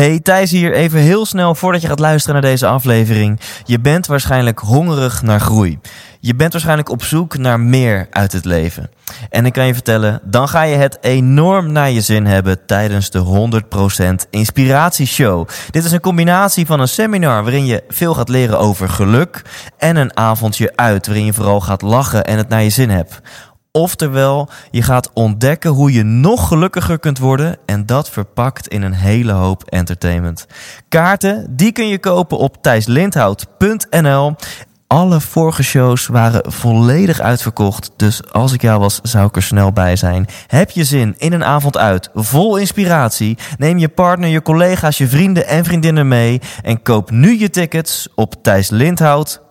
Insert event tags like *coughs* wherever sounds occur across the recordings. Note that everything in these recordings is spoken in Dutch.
Hey, Thijs hier. Even heel snel voordat je gaat luisteren naar deze aflevering. Je bent waarschijnlijk hongerig naar groei. Je bent waarschijnlijk op zoek naar meer uit het leven. En ik kan je vertellen, dan ga je het enorm naar je zin hebben tijdens de 100% Inspiratieshow. Dit is een combinatie van een seminar waarin je veel gaat leren over geluk en een avondje uit waarin je vooral gaat lachen en het naar je zin hebt. Oftewel, je gaat ontdekken hoe je nog gelukkiger kunt worden en dat verpakt in een hele hoop entertainment. Kaarten, die kun je kopen op thijslindhout.nl. Alle vorige shows waren volledig uitverkocht, dus als ik jou was, zou ik er snel bij zijn. Heb je zin in een avond uit, vol inspiratie? Neem je partner, je collega's, je vrienden en vriendinnen mee en koop nu je tickets op thijslindhout.nl.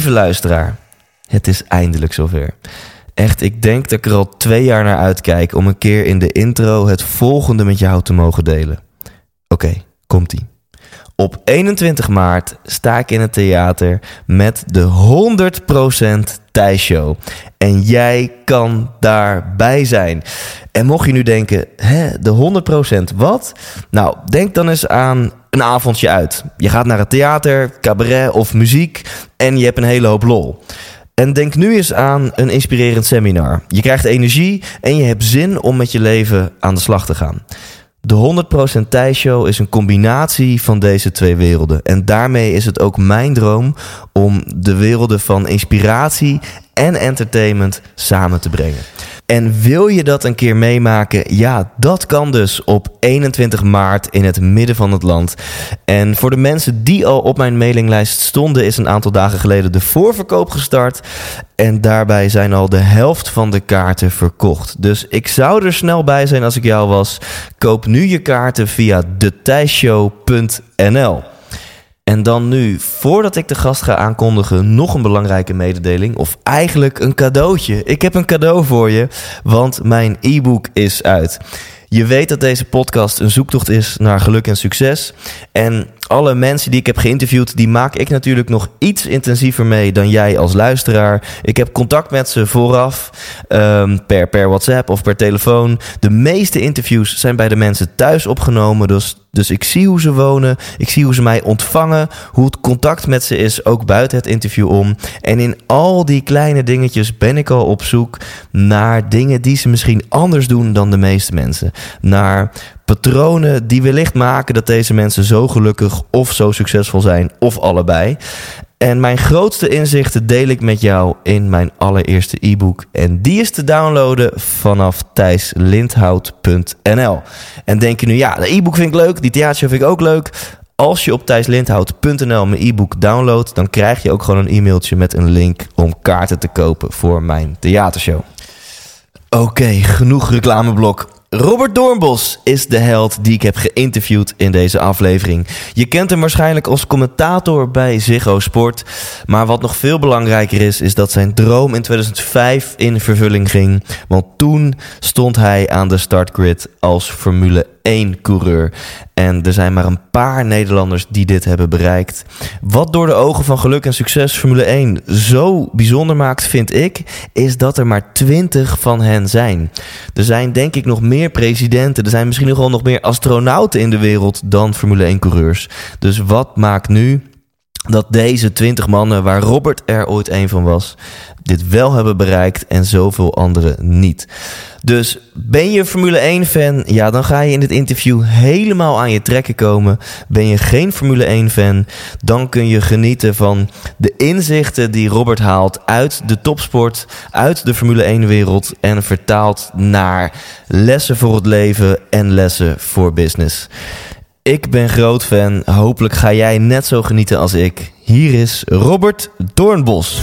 Lieve luisteraar, het is eindelijk zover. Echt, ik denk dat ik er al twee jaar naar uitkijk om een keer in de intro het volgende met jou te mogen delen. Oké, komt-ie. Op 21 maart sta ik in het theater met de 100% Thijs Show. En jij kan daarbij zijn. En mocht je nu denken, hè, de 100% wat? Nou, denk dan eens aan een avondje uit. Je gaat naar het theater, cabaret of muziek en je hebt een hele hoop lol. En denk nu eens aan een inspirerend seminar. Je krijgt energie en je hebt zin om met je leven aan de slag te gaan. De 100% Thijs Show is een combinatie van deze twee werelden. En daarmee is het ook mijn droom om de werelden van inspiratie en entertainment samen te brengen. En wil je dat een keer meemaken? Ja, dat kan dus op 21 maart in het midden van het land. En voor de mensen die al op mijn mailinglijst stonden, is een aantal dagen geleden de voorverkoop gestart. En daarbij zijn al de helft van de kaarten verkocht. Dus ik zou er snel bij zijn als ik jou was. Koop nu je kaarten via detijshow.nl. En dan nu, voordat ik de gast ga aankondigen, nog een belangrijke mededeling. Of eigenlijk een cadeautje. Ik heb een cadeau voor je, want mijn e-book is uit. Je weet dat deze podcast een zoektocht is naar geluk en succes. En alle mensen die ik heb geïnterviewd, die maak ik natuurlijk nog iets intensiever mee dan jij als luisteraar. Ik heb contact met ze vooraf, ehm, per, per WhatsApp of per telefoon. De meeste interviews zijn bij de mensen thuis opgenomen, dus dus ik zie hoe ze wonen, ik zie hoe ze mij ontvangen, hoe het contact met ze is, ook buiten het interview om. En in al die kleine dingetjes ben ik al op zoek naar dingen die ze misschien anders doen dan de meeste mensen. Naar patronen die wellicht maken dat deze mensen zo gelukkig of zo succesvol zijn, of allebei. En mijn grootste inzichten deel ik met jou in mijn allereerste e-book. En die is te downloaden vanaf thijslindhout.nl. En denk je nu, ja, de e-book vind ik leuk, die theatershow vind ik ook leuk. Als je op thijslindhout.nl mijn e-book downloadt, dan krijg je ook gewoon een e-mailtje met een link om kaarten te kopen voor mijn theatershow. Oké, genoeg reclameblok. Robert Doornbos is de held die ik heb geïnterviewd in deze aflevering. Je kent hem waarschijnlijk als commentator bij Ziggo Sport. Maar wat nog veel belangrijker is, is dat zijn droom in 2005 in vervulling ging. Want toen stond hij aan de startgrid als Formule 1 coureur. En er zijn maar een paar Nederlanders die dit hebben bereikt. Wat door de ogen van geluk en succes Formule 1 zo bijzonder maakt, vind ik, is dat er maar 20 van hen zijn. Er zijn denk ik nog meer presidenten, er zijn misschien nog wel nog meer astronauten in de wereld dan Formule 1 coureurs. Dus wat maakt nu dat deze 20 mannen, waar Robert er ooit een van was, dit wel hebben bereikt en zoveel anderen niet. Dus ben je Formule 1-fan? Ja, dan ga je in dit interview helemaal aan je trekken komen. Ben je geen Formule 1-fan? Dan kun je genieten van de inzichten die Robert haalt uit de topsport, uit de Formule 1-wereld en vertaalt naar lessen voor het leven en lessen voor business. Ik ben groot fan. Hopelijk ga jij net zo genieten als ik. Hier is Robert Doornbos. 100%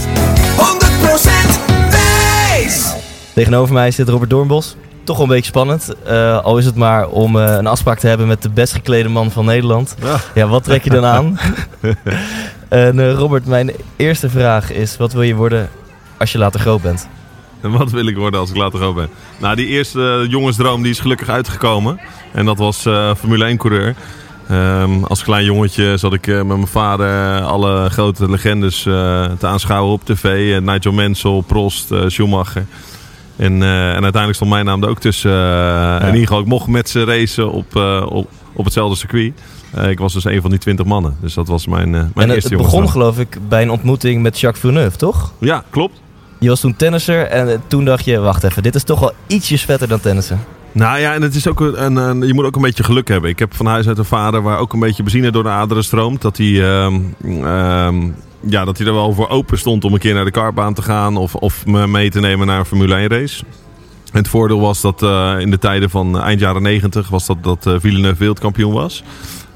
Thijs. Tegenover mij zit Robert Doornbos. toch wel een beetje spannend. Eh, al is het maar om eh, een afspraak te hebben met de best geklede man van Nederland. Ja. Ja, wat trek je dan aan? *laughs* en eh, Robert, mijn eerste vraag is: wat wil je worden als je later groot bent? En wat wil ik worden als ik later groot ben? Nou, die eerste jongensdroom die is gelukkig uitgekomen. En dat was eh, Formule 1-coureur. Ehm, als klein jongetje zat ik eh, met mijn vader alle grote legendes eh, te aanschouwen op tv. Eh, Nigel Mansell, Prost, eh, Schumacher. En, eh, en uiteindelijk stond mijn naam er ook tussen. eh, En in ieder geval, ik mocht met ze racen op, eh, op, op hetzelfde circuit. Eh, ik was dus een van die twintig mannen. Dus dat was mijn, eh, mijn en het, eerste het begon geloof ik bij een ontmoeting met Jacques Villeneuve, toch? Ja, klopt. Je was toen tennisser en eh, toen dacht je, wacht even, dit is toch wel ietsjes vetter dan tennissen. Nou ja, en het is ook een, een- je moet ook een beetje geluk hebben. Ik heb van huis uit een vader waar ook een beetje benzine door de aderen stroomt. Dat hij, ehm, ehm, ja, dat hij er wel voor open stond om een keer naar de kartbaan te gaan. Of, of me mee te nemen naar een Formule 1 race. Het voordeel was dat eh, in de tijden van eind jaren 90 was dat, dat eh, Villeneuve wereldkampioen was.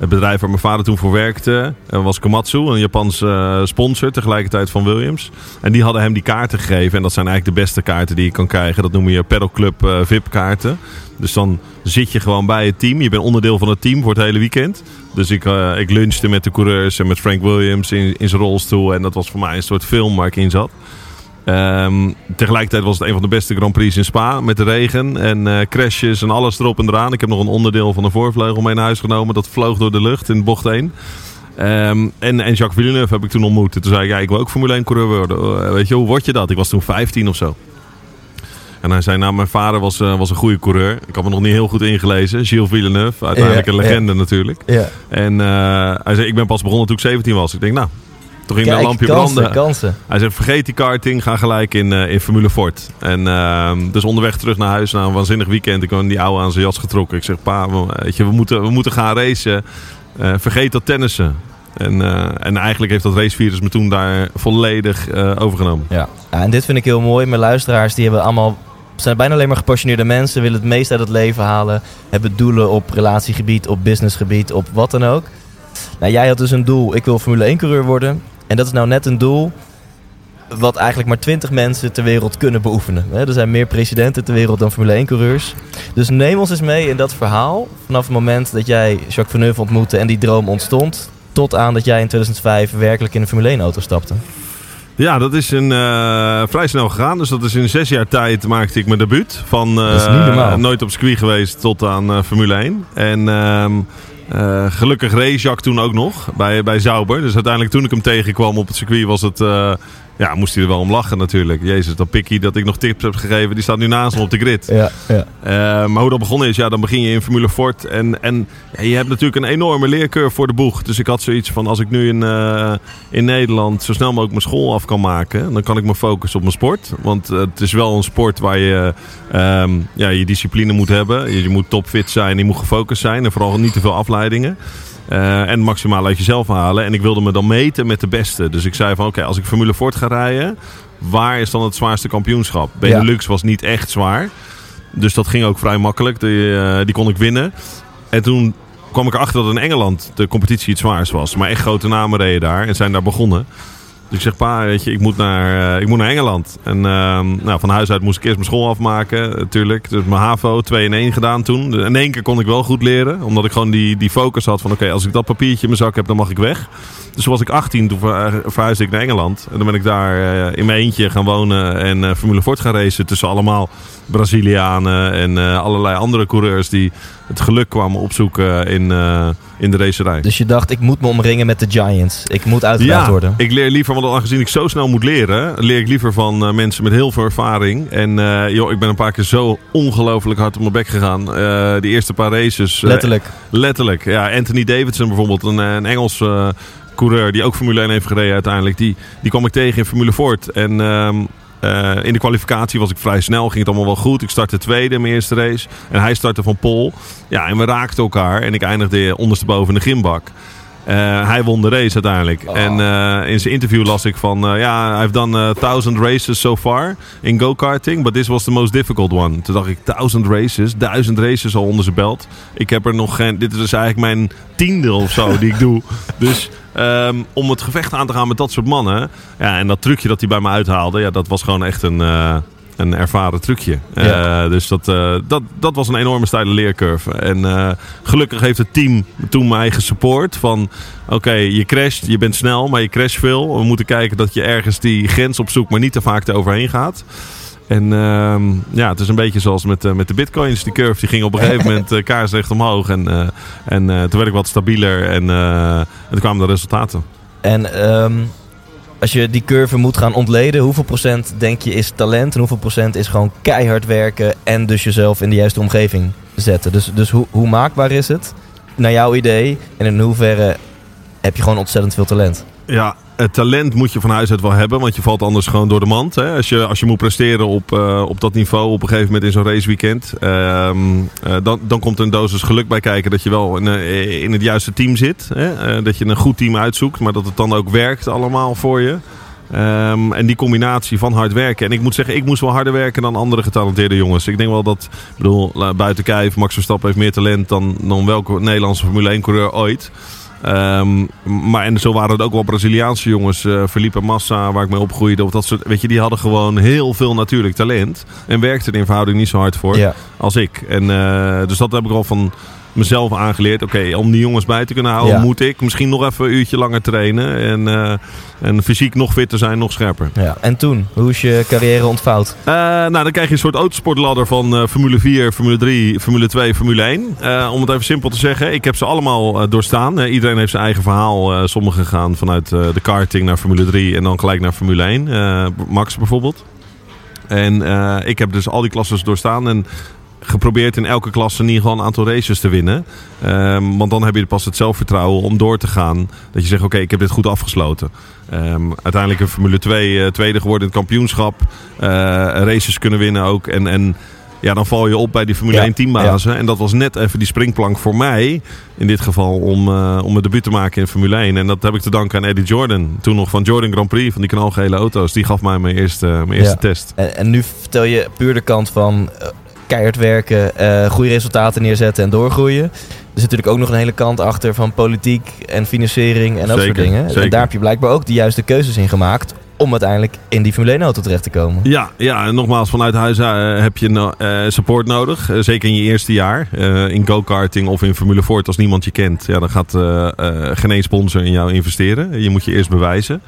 Het bedrijf waar mijn vader toen voor werkte eh, was Komatsu, een Japanse sponsor tegelijkertijd van Williams. En die hadden hem die kaarten gegeven. En dat zijn eigenlijk de beste kaarten die je kan krijgen. Dat noem je Pedal Club eh, VIP-kaarten. Dus dan zit je gewoon bij het team. Je bent onderdeel van het team voor het hele weekend. Dus ik, ik lunchte met de coureurs en met Frank Williams in, in zijn rolstoel. En dat was voor mij een soort film waar ik in zat. Ehm, tegelijkertijd was het een van de beste Grand Prix in Spa met de regen en eh, crashes en alles erop en eraan. Ik heb nog een onderdeel van de voorvleugel mee naar huis genomen. Dat vloog door de lucht in bocht 1. Ehm, en, en Jacques Villeneuve heb ik toen ontmoet. En toen zei ik, ja, ik wil ook Formule 1 coureur worden. Eh, weet je, hoe word je dat? Ik was toen 15 of zo. En hij zei, nou, mijn vader was, eh, was een goede coureur. Ik had me nog niet heel goed ingelezen. Gilles Villeneuve, uiteindelijk Ja, een legende natuurlijk. Ja. En hij zei, ik ben pas begonnen toen ik 17 was. Ik denk, nou, toen ging Kijk, een lampje kansen, branden. kansen. Hij zegt, vergeet die karting, ga gelijk in, eh, in Formule Ford. En ehm, dus onderweg terug naar huis, na een waanzinnig weekend. Ik had die oude aan zijn jas getrokken. Ik zeg, pa, we, weet je, we, moeten, we moeten gaan racen. Eh, vergeet dat tennissen. En, eh, en eigenlijk heeft dat racevirus me toen daar volledig overgenomen. Ja. ja, en dit vind ik heel mooi. Mijn luisteraars die hebben allemaal, zijn bijna alleen maar gepassioneerde mensen, willen het meest uit het leven halen, hebben doelen op relatiegebied, op businessgebied, op wat dan ook. Nou, jij had dus een doel, ik wil Formule 1 coureur worden. En dat is nou net een doel wat eigenlijk maar 20 mensen ter wereld kunnen beoefenen. Er zijn meer presidenten ter wereld dan Formule 1 coureurs. Dus neem ons eens mee in dat verhaal vanaf het moment dat jij Jacques Villeneuve ontmoette en die droom ontstond, tot aan dat jij in 2005 werkelijk in een Formule 1 auto stapte. Ja, dat is een, eh, vrij snel gegaan. Dus dat is in zes jaar tijd maakte ik mijn debuut. Van normaal. nooit op circuit geweest tot aan eh, Formule 1. En eh, gelukkig race toen ook nog bij, bij Zauber. Dus uiteindelijk toen ik hem tegenkwam op het circuit was het... eh, ja, moest hij er wel om lachen natuurlijk. Jezus, dat pikkie dat ik nog tips heb gegeven, die staat nu naast me op de grid. Ja, ja. Eh, maar hoe dat begonnen is, ja, dan begin je in Formule Ford. En, en ja, je hebt natuurlijk een enorme leercurve voor de boeg. Dus ik had zoiets van, als ik nu in, eh, in Nederland zo snel mogelijk mijn school af kan maken... dan kan ik me focussen op mijn sport. Want het is wel een sport waar je ehm, ja, je discipline moet hebben. Je, je moet topfit zijn, je moet gefocust zijn. En vooral niet te veel afleidingen. Eh, en maximaal uit jezelf halen. En ik wilde me dan meten met de beste. Dus ik zei van, oké, als ik Formule Ford ga rijden... waar is dan het zwaarste kampioenschap? Benelux was niet echt zwaar. Dus dat ging ook vrij makkelijk. Die, eh, die kon ik winnen. En toen kwam ik erachter dat in Engeland de competitie iets zwaars was. Maar echt grote namen reden daar en zijn daar begonnen. Dus ik zeg, pa, weet je, ik moet naar, eh, ik moet naar Engeland. En ehm, nou, van huis uit moest ik eerst mijn school afmaken, natuurlijk. Dus mijn HAVO 2 in 1 gedaan toen. Dus In één keer kon ik wel goed leren. Omdat ik gewoon die, die focus had van, oké, als ik dat papiertje in mijn zak heb, dan mag ik weg. Dus toen was ik 18, toen ver- verhuisde ik naar Engeland. En dan ben ik daar eh, in mijn eentje gaan wonen en eh, Formule Ford gaan racen. Tussen allemaal Brazilianen en allerlei andere coureurs die het geluk kwamen opzoeken in, eh, in de racerij. Dus je dacht, ik moet me omringen met de Giants. Ik moet uitgedaagd Ja, worden. ik leer liever, want aangezien ik zo snel moet leren, leer ik liever van eh, mensen met heel veel ervaring. En eh, joh, ik ben een paar keer zo ongelooflijk hard op mijn bek gegaan. Eh die eerste paar races. eh, Letterlijk. letterlijk. Ja, Anthony Davidson bijvoorbeeld, een, eh, een Engels eh, coureur die ook Formule 1 heeft gereden uiteindelijk. Die, die kwam ik tegen in Formule Ford. En ehm, eh, in de kwalificatie was ik vrij snel, ging het allemaal wel goed. Ik startte tweede in mijn eerste race. En hij startte van pol. Ja, en we raakten elkaar. En ik eindigde ondersteboven in de gymbak. Eh, hij won de race uiteindelijk. En eh, in zijn interview las ik van... eh, ja, I've done a thousand races so far in go-karting. But this was the most difficult one. Toen dacht ik, thousand races. Duizend races al onder zijn belt. Ik heb er nog geen... Dit is dus eigenlijk mijn tiende of zo die ik doe. *laughs* Dus ehm, om het gevecht aan te gaan met dat soort mannen... Ja, en dat trucje dat hij bij me uithaalde... Ja, dat was gewoon echt een... een ervaren trucje. Ja. Eh, dus dat, eh, dat, dat was een enorme steile leercurve. En eh, gelukkig heeft het team toen mij gesupport van... Oké, je crasht, je bent snel, maar je crasht veel. We moeten kijken dat je ergens die grens opzoekt, maar niet te vaak eroverheen gaat. En ehm, ja, het is een beetje zoals met, met de bitcoins. Die curve die ging op een gegeven moment uh, kaarsrecht omhoog. En, en toen werd ik wat stabieler en, en toen kwamen de resultaten. En ehm, als je die curve moet gaan ontleden, hoeveel procent denk je is talent en hoeveel procent is gewoon keihard werken en dus jezelf in de juiste omgeving zetten? Dus, dus hoe, hoe maakbaar is het, naar jouw idee, en in hoeverre heb je gewoon ontzettend veel talent? Ja, het talent moet je van huis uit wel hebben, want je valt anders gewoon door de mand. Hè? Als, je, als je moet presteren op, eh, op dat niveau op een gegeven moment in zo'n raceweekend, ehm, eh, dan, dan komt een dosis geluk bij kijken dat je wel in, eh, in het juiste team zit. Hè? Dat je een goed team uitzoekt, maar dat het dan ook werkt allemaal voor je. Ehm, en die combinatie van hard werken. En ik moet zeggen, ik moest wel harder werken dan andere getalenteerde jongens. Ik denk wel dat, ik bedoel, buiten kijf, Max Verstappen heeft meer talent dan, dan welke Nederlandse Formule 1 coureur ooit. Ehm, maar en zo waren het ook wel Braziliaanse jongens, eh Felipe Massa, waar ik mee opgroeide. Of dat soort, weet je, die hadden gewoon heel veel natuurlijk talent. En werkten er in verhouding niet zo hard voor Ja. als ik. En, eh, dus dat heb ik al van mezelf aangeleerd. Oké, om die jongens bij te kunnen houden, Ja. moet ik misschien nog even een uurtje langer trainen. En, eh, en fysiek nog fitter zijn, nog scherper. Ja. En toen, hoe is je carrière ontvouwd? Eh, nou, dan krijg je een soort autosportladder van eh, Formule 4, Formule 3, Formule 2, Formule 1. Eh, om het even simpel te zeggen, ik heb ze allemaal doorstaan. Iedereen heeft zijn eigen verhaal. Sommigen gaan vanuit de karting naar Formule 3 en dan gelijk naar Formule 1. Eh, Max bijvoorbeeld. En ik heb dus al die klasses doorstaan en geprobeerd in elke klasse in ieder geval een aantal races te winnen. Ehm, want dan heb je pas het zelfvertrouwen om door te gaan. Dat je zegt, oké, ik heb dit goed afgesloten. Ehm, uiteindelijk in Formule 2 eh, tweede geworden in het kampioenschap. Eh, races kunnen winnen ook. En, en ja, dan val je op bij die Formule Ja, 1 teambazen. En dat was net even die springplank voor mij. In dit geval om, eh, om mijn debuut te maken in Formule 1. En dat heb ik te danken aan Eddie Jordan. Toen nog van Jordan Grand Prix, van die knalgele auto's. Die gaf mij mijn eerste, mijn eerste Ja. test. En, en nu vertel je puur de kant van keihard werken, eh, goede resultaten neerzetten en doorgroeien. Er zit natuurlijk ook nog een hele kant achter van politiek en financiering en dat soort Zeker, dingen. En daar heb je blijkbaar ook de juiste keuzes in gemaakt om uiteindelijk in die Formule 1 auto terecht te komen. Ja, ja, en nogmaals, vanuit huis eh, heb je no- eh, support nodig. Zeker in je eerste jaar. In go-karting of in Formule Ford, als niemand je kent. Ja, dan gaat geen één sponsor in jou investeren. Je moet je eerst bewijzen.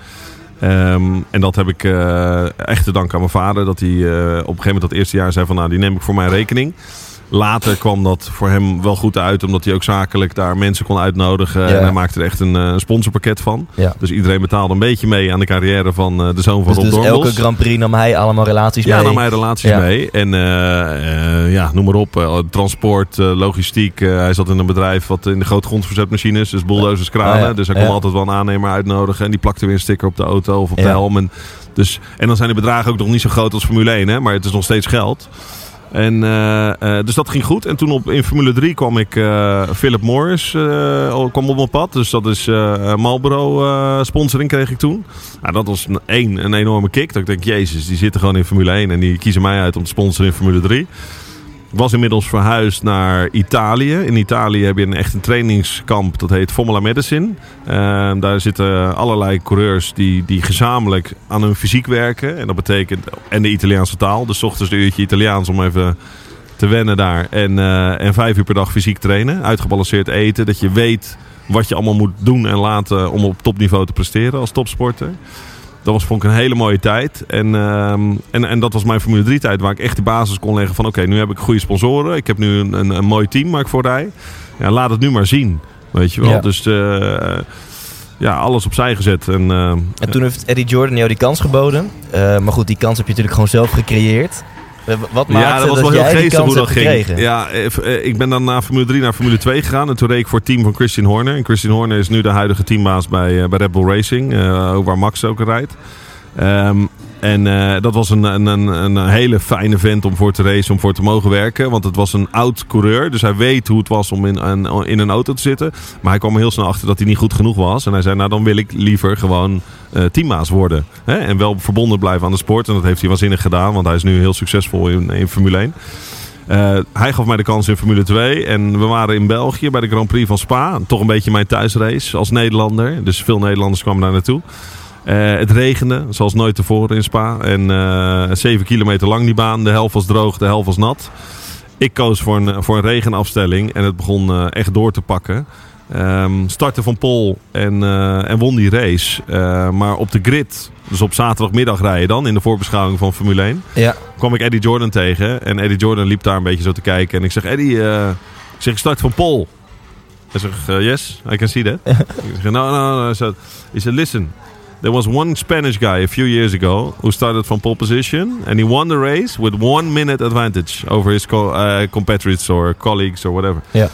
Ehm, en dat heb ik eh, echt te danken aan mijn vader. Dat hij eh, op een gegeven moment dat eerste jaar zei van... nou, die neem ik voor mijn rekening. Later kwam dat voor hem wel goed uit. Omdat hij ook zakelijk daar mensen kon uitnodigen. Ja. En hij maakte er echt een eh, sponsorpakket van. Ja. Dus iedereen betaalde een beetje mee aan de carrière van eh, de zoon van Dus, Rob dus Dornbos. elke Grand Prix nam hij allemaal relaties Ja, mee. nam hij relaties Ja. mee. En eh, ja, noem maar op. transport, logistiek. hij zat in een bedrijf wat in de grote grondverzetmachines. Dus bulldozers, kranen. Ah, ja. Dus hij kon Ja. altijd wel een aannemer uitnodigen. En die plakte weer een sticker op de auto of op de Ja. helm. En, dus, en dan zijn de bedragen ook nog niet zo groot als Formule 1. Hè, maar het is nog steeds geld. En, eh, eh, dus dat ging goed. En toen op, in Formule 3 kwam ik eh, Philip Morris kwam op mijn pad. Dus dat is Marlboro sponsoring kreeg ik toen. Nou, dat was een, één, een enorme kick. Dat ik denk, jezus, die zitten gewoon in Formule 1 en die kiezen mij uit om te sponsoren in Formule 3. Was inmiddels verhuisd naar Italië. In Italië heb je een echt een trainingskamp, dat heet Formula Medicine. Ehm, daar zitten allerlei coureurs die, die gezamenlijk aan hun fysiek werken. En dat betekent, en de Italiaanse taal. Dus ochtends een uurtje Italiaans om even te wennen daar. En, eh, en vijf uur per dag fysiek trainen. Uitgebalanceerd eten. Dat je weet wat je allemaal moet doen en laten om op topniveau te presteren als topsporter. Dat was, vond ik een hele mooie tijd. En, ehm, en, en dat was mijn Formule 3 tijd waar ik echt de basis kon leggen van... oké, nu heb ik goede sponsoren. Ik heb nu een, een, een mooi team waar ik voor rij. Ja, laat het nu maar zien. Weet je wel. Ja. Dus eh, ja, alles opzij gezet. En, eh, En toen heeft Eddie Jordan jou die kans geboden. Eh, maar goed, die kans heb je natuurlijk gewoon zelf gecreëerd. Eh, Wat maakte ja, dat was wel heel geestig hoe dat ging. gekregen? Ja, eh, ik ben dan na Formule 3 naar Formule 2 gegaan. En toen reed ik voor het team van Christian Horner. En Christian Horner is nu de huidige teambaas bij, eh, bij Red Bull Racing. ook waar Max ook rijdt. Ehm, en eh, dat was een, een, een, hele fijne vent om voor te racen, om voor te mogen werken. Want het was een oud coureur. Dus hij weet hoe het was om in een, in een auto te zitten. Maar hij kwam er heel snel achter dat hij niet goed genoeg was. En hij zei, nou dan wil ik liever gewoon eh teambaas worden. Hè? En wel verbonden blijven aan de sport. En dat heeft hij waanzinnig gedaan. Want hij is nu heel succesvol in, in Formule 1. Eh, hij gaf mij de kans in Formule 2. En we waren in België bij de Grand Prix van Spa. Toch een beetje mijn thuisrace als Nederlander. Dus veel Nederlanders kwamen daar naartoe. Eh, het regende, zoals nooit tevoren in Spa. En eh 7 kilometer lang die baan. De helft was droog, de helft was nat. Ik koos voor een, voor een regenafstelling en het begon eh, echt door te pakken. Ehm startte van Pol en, en won die race. Maar op de grid, dus op zaterdagmiddag rijden dan, in de voorbeschouwing van Formule 1, Ja. kwam ik Eddie Jordan tegen. En Eddie Jordan liep daar een beetje zo te kijken. En ik zeg, Eddie, ik zeg, ik start van Pol. Hij zegt, yes, I can see that. *laughs* ik zeg, no, no, no. He said, listen, there was one Spanish guy a few years ago who started from pole position. And he won the race with one minute advantage over his co uh, competitors or colleagues or whatever. Ja.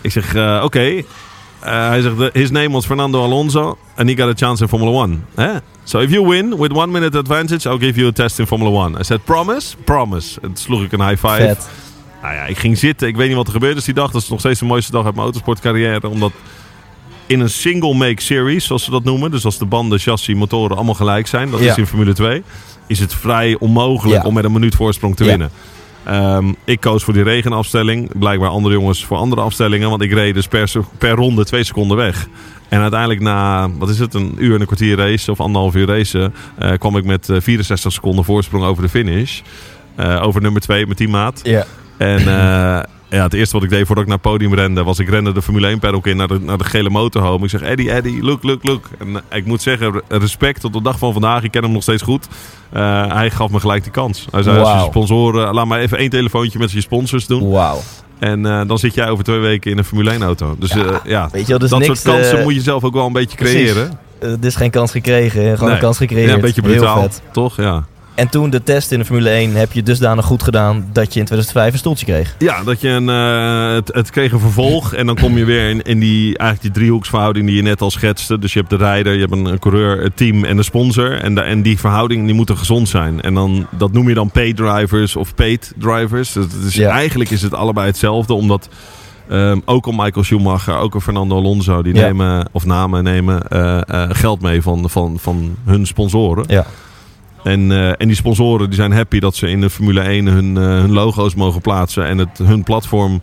Ik zeg, eh, oké. Eh, hij zegt, his name was Fernando Alonso and he got a chance in Formula 1. Eh? So if you win with one minute advantage, I'll give you a test in Formula 1. I said, promise? Promise. En toen sloeg ik een high five. Vet. Nou ja, ik ging zitten. Ik weet niet wat er gebeurde. Dus die dag, dat is nog steeds de mooiste dag uit mijn autosportcarrière. Omdat in een single make series, zoals ze dat noemen. Dus als de banden, chassis, motoren allemaal gelijk zijn. Dat Ja. is in Formule 2. Is het vrij onmogelijk Ja. om met een minuut voorsprong te winnen. Ehm, ik koos voor die regenafstelling. Blijkbaar andere jongens voor andere afstellingen. Want ik reed dus per, per ronde twee seconden weg. En uiteindelijk na, wat is het, een uur en een kwartier race of anderhalf uur racen... eh, kwam ik met eh, 64 seconden voorsprong over de finish. Eh, over nummer 2 met die maat. Ja. En eh, ja, het eerste wat ik deed voordat ik naar het podium rende, was ik rende de Formule 1 paddock in naar de, naar de gele motorhome. Ik zeg, Eddie, Eddie, look, look, look. En eh, ik moet zeggen, re- respect tot de dag van vandaag. Ik ken hem nog steeds goed. Eh, hij gaf me gelijk die kans. Hij zei, als je sponsoren, laat maar even één telefoontje met je sponsors doen. Wauw. En eh, dan zit jij over twee weken in een Formule 1 auto. Dus ja, ja Weet je wel, dus dat niks, soort kansen eh, moet je zelf ook wel een beetje creëren. Eh, Het is geen kans gekregen, gewoon Nee. een kans gecreëerd. Ja, een beetje brutaal, toch? Ja. En toen de test in de Formule 1 heb je dusdanig goed gedaan dat je in 2005 een stoeltje kreeg. Ja, dat je een, eh, het, het kreeg een vervolg. En dan kom je weer in, in die, eigenlijk die driehoeksverhouding die je net al schetste. Dus je hebt de rijder, je hebt een, een coureur, het team en de sponsor. En, de, en die verhouding die moeten gezond zijn. En dan, dat noem je dan paid drivers of paid drivers. Dus Ja. Eigenlijk is het allebei hetzelfde. Omdat ehm, ook al Michael Schumacher, ook al Fernando Alonso... die Ja. nemen, of namen nemen eh, eh, geld mee van, van, van hun sponsoren. Ja. En, eh, en die sponsoren die zijn happy dat ze in de Formule 1 hun, eh, hun logo's mogen plaatsen. En het, hun platform,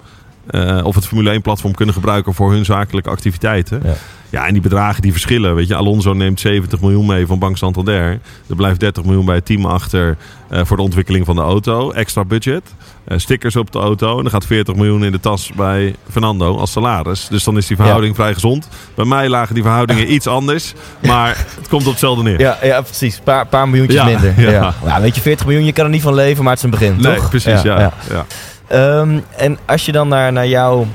of het Formule 1 platform kunnen gebruiken voor hun zakelijke activiteiten. Ja. Ja, en die bedragen die verschillen. Weet je, Alonso neemt 70 miljoen mee van Bank Santander. Er blijft 30 miljoen bij het team achter eh, voor de ontwikkeling van de auto. Extra budget. Eh, stickers op de auto. En dan gaat 40 miljoen in de tas bij Fernando als salaris. Dus dan is die verhouding vrij gezond. Bij mij lagen die verhoudingen iets anders. Maar het komt op hetzelfde neer. Ja, ja precies. Een paar, paar miljoentjes Ja, minder. ja. Ja. Ja. weet je, 40 miljoen, je kan er niet van leven, maar het is een begin, Nee, toch? precies. Ja, Ehm, en als je dan naar, naar jouw,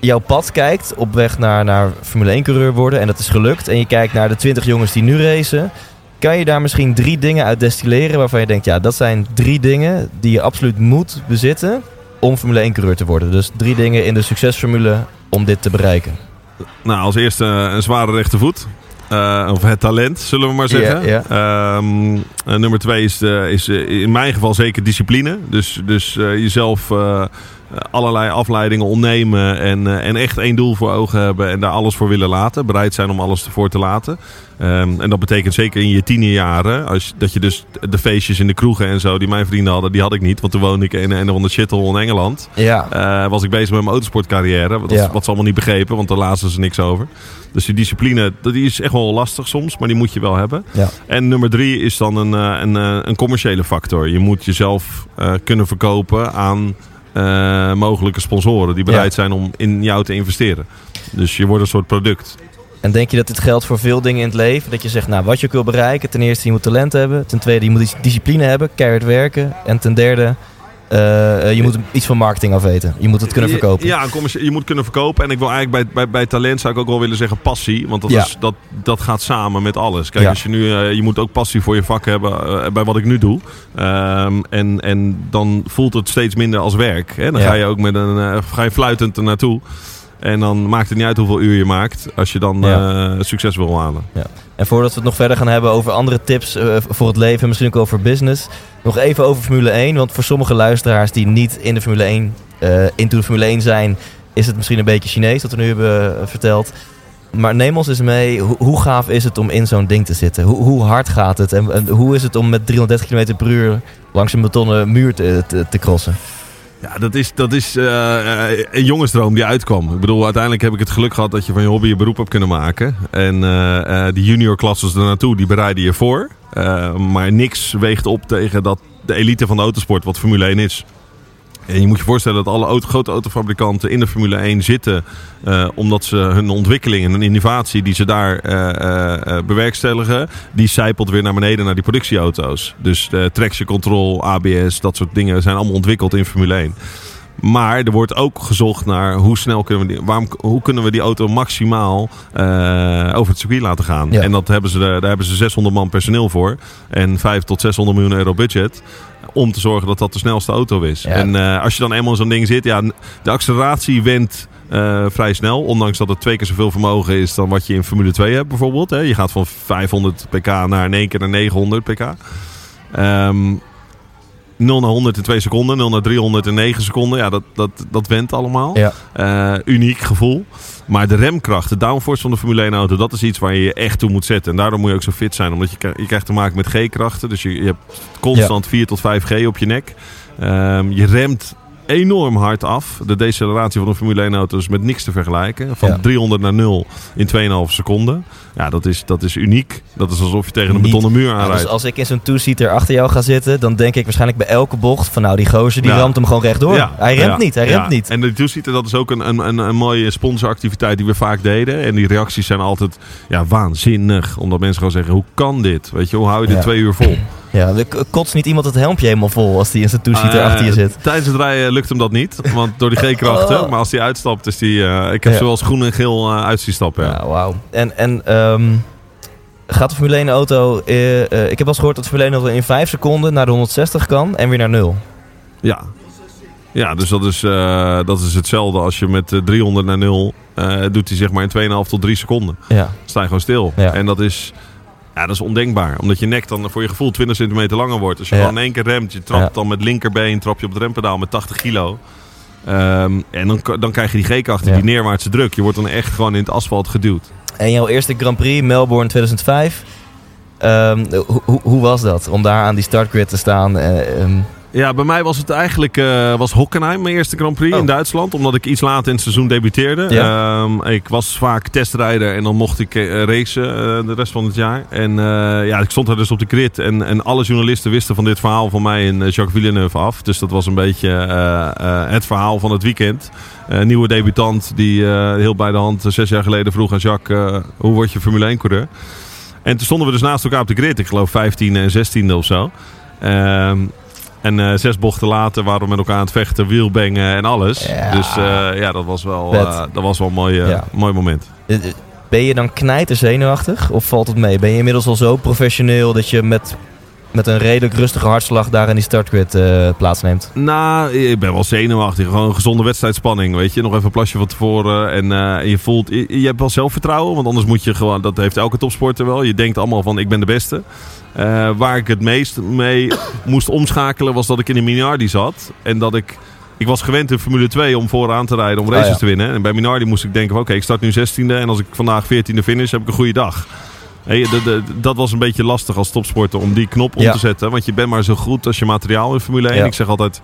jouw pad kijkt, op weg naar, naar Formule 1-coureur worden, en dat is gelukt, en je kijkt naar de 20 jongens die nu racen, kan je daar misschien drie dingen uit destilleren waarvan je denkt, ja, dat zijn drie dingen die je absoluut moet bezitten om Formule 1-coureur te worden. Dus drie dingen in de succesformule om dit te bereiken. Nou, als eerste een zware rechtervoet. Eh, of het talent, zullen we maar zeggen. Ehm, eh, nummer twee is, eh, is in mijn geval zeker discipline. Dus, dus jezelf allerlei afleidingen ontnemen en, eh, en echt één doel voor ogen hebben en daar alles voor willen laten. Bereid zijn om alles ervoor te laten. Ehm, en dat betekent zeker in je tienerjaren, als, dat je dus de feestjes in de kroegen en zo die mijn vrienden hadden, die had ik niet. Want toen woonde ik in een of ander shithole in Engeland. Ja, Eh, was ik bezig met mijn autosportcarrière. Wat, Ja. wat ze allemaal niet begrepen, want daar lazen ze niks over. Dus die discipline, dat- die is echt wel lastig soms, maar die moet je wel hebben. Ja. En nummer drie is dan een, eh, een, eh, een commerciële factor. Je moet jezelf eh, kunnen verkopen aan eh, mogelijke sponsoren die bereid Ja. zijn om in jou te investeren. Dus je wordt een soort product. En denk je dat dit geldt voor veel dingen in het leven? Dat je zegt, nou, wat je ook wil bereiken. Ten eerste, je moet talent hebben. Ten tweede, je moet dis- discipline hebben, keihard werken. En ten derde, eh, eh, je moet iets van marketing afweten. Je moet het kunnen verkopen. Ja, je moet kunnen verkopen. En ik wil eigenlijk bij, bij, bij talent zou ik ook wel willen zeggen passie. Want dat, Ja. is, dat, dat gaat samen met alles. Kijk, Ja. als je nu, eh, je moet ook passie voor je vak hebben bij wat ik nu doe. Ehm, en, en dan voelt het steeds minder als werk. Hè? Dan Ja. ga je ook met een, ga je fluitend er naartoe. En dan maakt het niet uit hoeveel uur je maakt. Als je dan Ja. eh, succes wil halen. En voordat we het nog verder gaan hebben over andere tips eh, voor het leven, misschien ook over business, nog even over Formule 1. Want voor sommige luisteraars die niet in de Formule 1, eh into de Formule 1 zijn, is het misschien een beetje Chinees dat we nu hebben verteld. Maar neem ons eens mee, hoe, hoe gaaf is het om in zo'n ding te zitten? Hoe, hoe hard gaat het? En, en hoe is het om met 330 km per uur langs een betonnen muur te, te, te crossen? Ja, dat is, dat is eh, eh, een jongensdroom die uitkwam. Ik bedoel, uiteindelijk heb ik het geluk gehad dat je van je hobby je beroep hebt kunnen maken. En uh, die junior klasses er naartoe, die bereiden je voor. maar niks weegt op tegen dat de elite van de autosport, wat Formule 1 is. En je moet je voorstellen dat alle auto, grote autofabrikanten in de Formule 1 zitten. Uh, omdat ze hun ontwikkeling en hun innovatie die ze daar uh, uh, bewerkstelligen. die zijpelt weer naar beneden naar die productieauto's. Dus traction control, ABS, dat soort dingen zijn allemaal ontwikkeld in Formule 1. Maar er wordt ook gezocht naar hoe snel kunnen we die, waarom, hoe kunnen we die auto maximaal over het circuit laten gaan. Ja. En dat hebben ze, daar hebben ze 600 man personeel voor. En 5 tot 600 miljoen euro budget om te zorgen dat dat de snelste auto is. En uh, als je dan eenmaal zo'n ding zit, ja, de acceleratie went uh, vrij snel. Ondanks dat het twee keer zoveel vermogen is dan wat je in Formule 2 hebt bijvoorbeeld. Hè. Je gaat van 500 pk naar in één keer naar 900 pk. Um, 0 naar 100 in 2 seconden, 0 naar 300 in 9 seconden. Ja, dat, dat, dat went allemaal. Ja. Uh, uniek gevoel. Maar de remkracht, de downforce van de Formule 1 auto, dat is iets waar je je echt toe moet zetten. En daardoor moet je ook zo fit zijn. Omdat je, je krijgt te maken met G-krachten. Dus je, je hebt constant ja. 4 tot 5 G op je nek. Um, je remt enorm hard af. De deceleratie van een Formule 1 auto is met niks te vergelijken. Van 300 naar 0 in 2,5 seconden. Ja, dat is, dat is uniek. Dat is alsof je tegen een betonnen muur aanrijdt. dus als ik in zo'n two-seater achter jou ga zitten, dan denk ik waarschijnlijk bij elke bocht van nou die gozer die ja. ramt hem gewoon rechtdoor. Ja. Hij remt niet, hij remt niet. En de two-seater dat is ook een, een, een, een, mooie sponsoractiviteit die we vaak deden. En die reacties zijn altijd ja, waanzinnig. Omdat mensen gewoon zeggen, hoe kan dit? Weet je, hoe hou je dit twee uur vol? Ja, kotst niet iemand het helmpje helemaal vol als die in zijn toesieter uh, achter je zit? Tijdens het rijden lukt hem dat niet, want door die G-krachten. Oh. Maar als hij uitstapt, is die... Uh, ik heb ja. zoals groen en geel uh, uit zien stappen. Ja, ja wauw. En, en um, gaat de Formule 1 auto... ik heb wel eens gehoord dat de Formule 1 auto in 5 seconden naar de 160 kan en weer naar 0. Ja. Ja, dus dat is, dat is hetzelfde als je met 300 naar 0... doet hij zeg maar in 2,5 tot 3 seconden. Ja. sta je gewoon stil. En dat is... Ja, dat is ondenkbaar. Omdat je nek dan voor je gevoel 20 centimeter langer wordt. Als je gewoon in één keer remt, je trapt dan met linkerbeen, trap je op het rempedaal met 80 kilo. Um, en dan, dan krijg je die G-krachten, die neerwaartse druk. Je wordt dan echt gewoon in het asfalt geduwd. En jouw eerste Grand Prix, Melbourne 2005. Um, hoe, hoe was dat? Om daar aan die startgrid te staan? Uh, um, ja, bij mij was het eigenlijk uh, was Hockenheim mijn eerste Grand Prix in oh. Duitsland. Omdat ik iets later in het seizoen debuteerde. Ja. Um, ik was vaak testrijder en dan mocht ik uh, racen uh, de rest van het jaar. En ja, ik stond daar dus op de grid. En, en alle journalisten wisten van dit verhaal van mij en Jacques Villeneuve af. Dus dat was een beetje het verhaal van het weekend. Een nieuwe debutant die heel bij de hand zes jaar geleden vroeg aan Jacques... hoe word je Formule 1 coureur? En toen stonden we dus naast elkaar op de grid. Ik geloof 15 en 16 of zo. Um, en uh, zes bochten later waren we met elkaar aan het vechten, wielbengen en alles. Ja. Dus uh, ja, dat was wel, uh, dat was wel een mooi, ja. mooi moment. Ben je dan knijter zenuwachtig of valt het mee? Ben je inmiddels al zo professioneel dat je met, met een redelijk rustige hartslag daar in die startgrid plaatsneemt? Nou, ik ben wel zenuwachtig. Gewoon een gezonde wedstrijdspanning, weet je. Nog even een plasje van tevoren en je voelt... Je, je hebt wel zelfvertrouwen, want anders moet je gewoon... Dat heeft elke topsporter wel. Je denkt allemaal van, ik ben de beste. Uh, waar ik het meest mee *coughs* moest omschakelen was dat ik in de Minardi zat. En dat ik... Ik was gewend in Formule 2 om vooraan te rijden, om races ah, ja. te winnen. En bij Minardi moest ik denken, oké, okay, ik start nu 16e. En als ik vandaag 14e finish, heb ik een goede dag. Hey, de, de, dat was een beetje lastig als topsporter om die knop om ja. te zetten. Want je bent maar zo goed als je materiaal in Formule 1. Ja. Ik zeg altijd,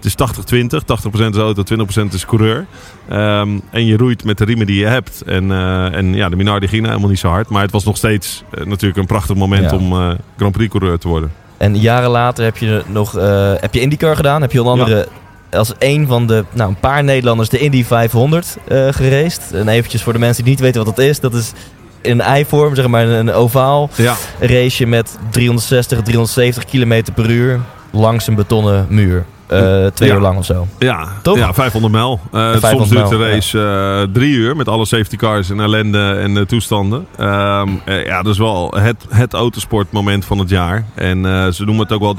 het is 80-20. 80%, is auto, 20% is coureur. Um, en je roeit met de riemen die je hebt. En, uh, en ja, de Minardi ging nou helemaal niet zo hard. Maar het was nog steeds uh, natuurlijk een prachtig moment ja. om uh, Grand Prix coureur te worden. En jaren later heb je nog heb je IndyCar gedaan. Heb je onder andere als een van de nou, een paar Nederlanders de Indy 500 geraced. En eventjes voor de mensen die niet weten wat dat is. Dat is in ei-vorm, zeg maar een ovaal ja. raceje met 360, 370 km per uur langs een betonnen muur. Uh, twee ja. uur lang of zo. Ja, Toch? ja 500 mijl. Uh, 500 soms duurt de race ja. uh, drie uur met alle safety cars en ellende en toestanden. Um, ja, dat is wel het, het autosportmoment van het jaar. En ze noemen het ook wel...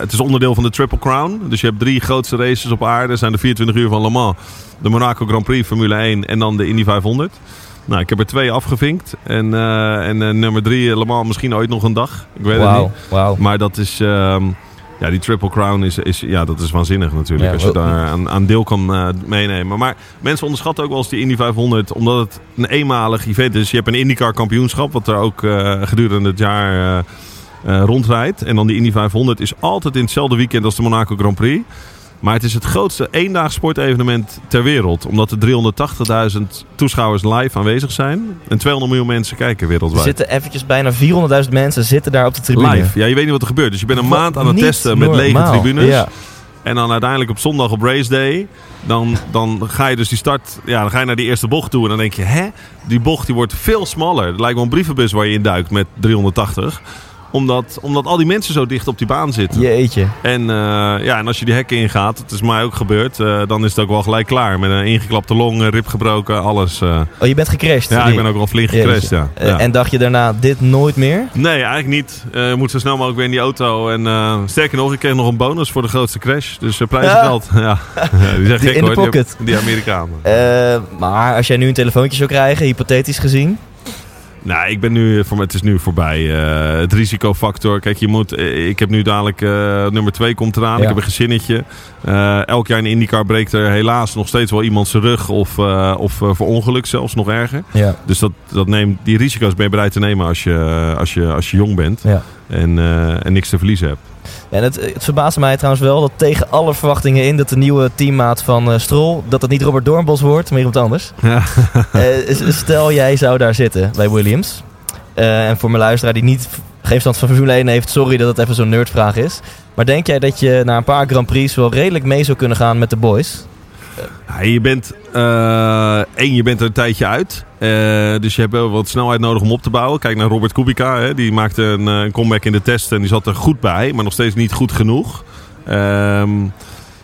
het is onderdeel van de Triple Crown. Dus je hebt drie grootste races op aarde. Zijn de 24 uur van Le Mans. De Monaco Grand Prix, Formule 1 en dan de Indy 500. Nou, ik heb er twee afgevinkt. En, en nummer drie, Le Mans, misschien ooit nog een dag. Ik weet wow, het niet. Wow. Maar dat is... Um, ja, die Triple Crown is, is, ja, dat is waanzinnig natuurlijk. Ja, als je daar aan, aan deel kan uh, meenemen. Maar mensen onderschatten ook wel eens die Indy 500. Omdat het een eenmalig event is. Je hebt een IndyCar kampioenschap. Wat er ook gedurende het jaar rondrijdt. En dan die Indy 500 is altijd in hetzelfde weekend als de Monaco Grand Prix. Maar het is het grootste eendaags sportevenement ter wereld. Omdat er 380.000 toeschouwers live aanwezig zijn. En 200 miljoen mensen kijken Er wereldwijd. zitten eventjes bijna 400.000 mensen zitten daar op de tribune. Live. Ja, je weet niet wat er gebeurt. Dus je bent een maand aan het niet testen met lege tribunes. Ja. En dan uiteindelijk op zondag op race day. Dan, dan ga je dus die start. Ja, dan ga je naar die eerste bocht toe. En dan denk je, hè? Die bocht die wordt veel smaller. Het lijkt wel een brievenbus waar je in duikt met 380. Omdat, omdat al die mensen zo dicht op die baan zitten. Jeetje. En, eh, ja, en als je die hekken ingaat, het is mij ook gebeurd, eh, dan is het ook wel gelijk klaar. Met een ingeklapte long, rib gebroken, alles. eh. Oh, je bent gecrashed. Ja, ik Die- ben ook wel flink gecrashed, ja. Ja. En dacht je daarna, dit nooit meer? Nee, eigenlijk niet. Je moet zo snel mogelijk weer in die auto. En sterker nog, ik kreeg nog een bonus voor de grootste crash. Dus prijzengeld. *laughs* Ja. ja. die zijn Die gek in hoor, die- pocket. Die, Amerikanen. Eh, maar als jij nu een telefoontje zou krijgen, hypothetisch gezien. Nou, ik ben nu, voor het is nu voorbij. Eh, het risicofactor. Kijk, je moet, eh, ik heb nu dadelijk eh, nummer 2 komt eraan. Ja. Ik heb een gezinnetje. Eh, elk jaar in de IndyCar breekt er helaas nog steeds wel iemand zijn rug. Of, of voor ongeluk zelfs nog erger. Ja. Dus dat, dat neemt, die risico's ben je bereid te nemen als je, als je, als je jong bent. ja. En, en niks te verliezen hebt. En het, het verbaasde mij trouwens wel dat tegen alle verwachtingen in dat de nieuwe teammaat van eh Stroll, dat het niet Robert Doornbos wordt, maar iemand anders. Ja. Eh, stel jij zou daar zitten bij Williams. Eh, en voor mijn luisteraar die niet geen verstand van Formule 1 heeft, sorry dat het even zo'n nerdvraag is. Maar denk jij dat je na een paar Grand Prix wel redelijk mee zou kunnen gaan met de boys? Ja, je bent, eh, één, je bent er een tijdje uit. Eh, dus je hebt wel wat snelheid nodig om op te bouwen. Kijk naar Robert Kubica. Hè, die maakte een, eh, een comeback in de test en die zat er goed bij. Maar nog steeds niet goed genoeg. Ehm,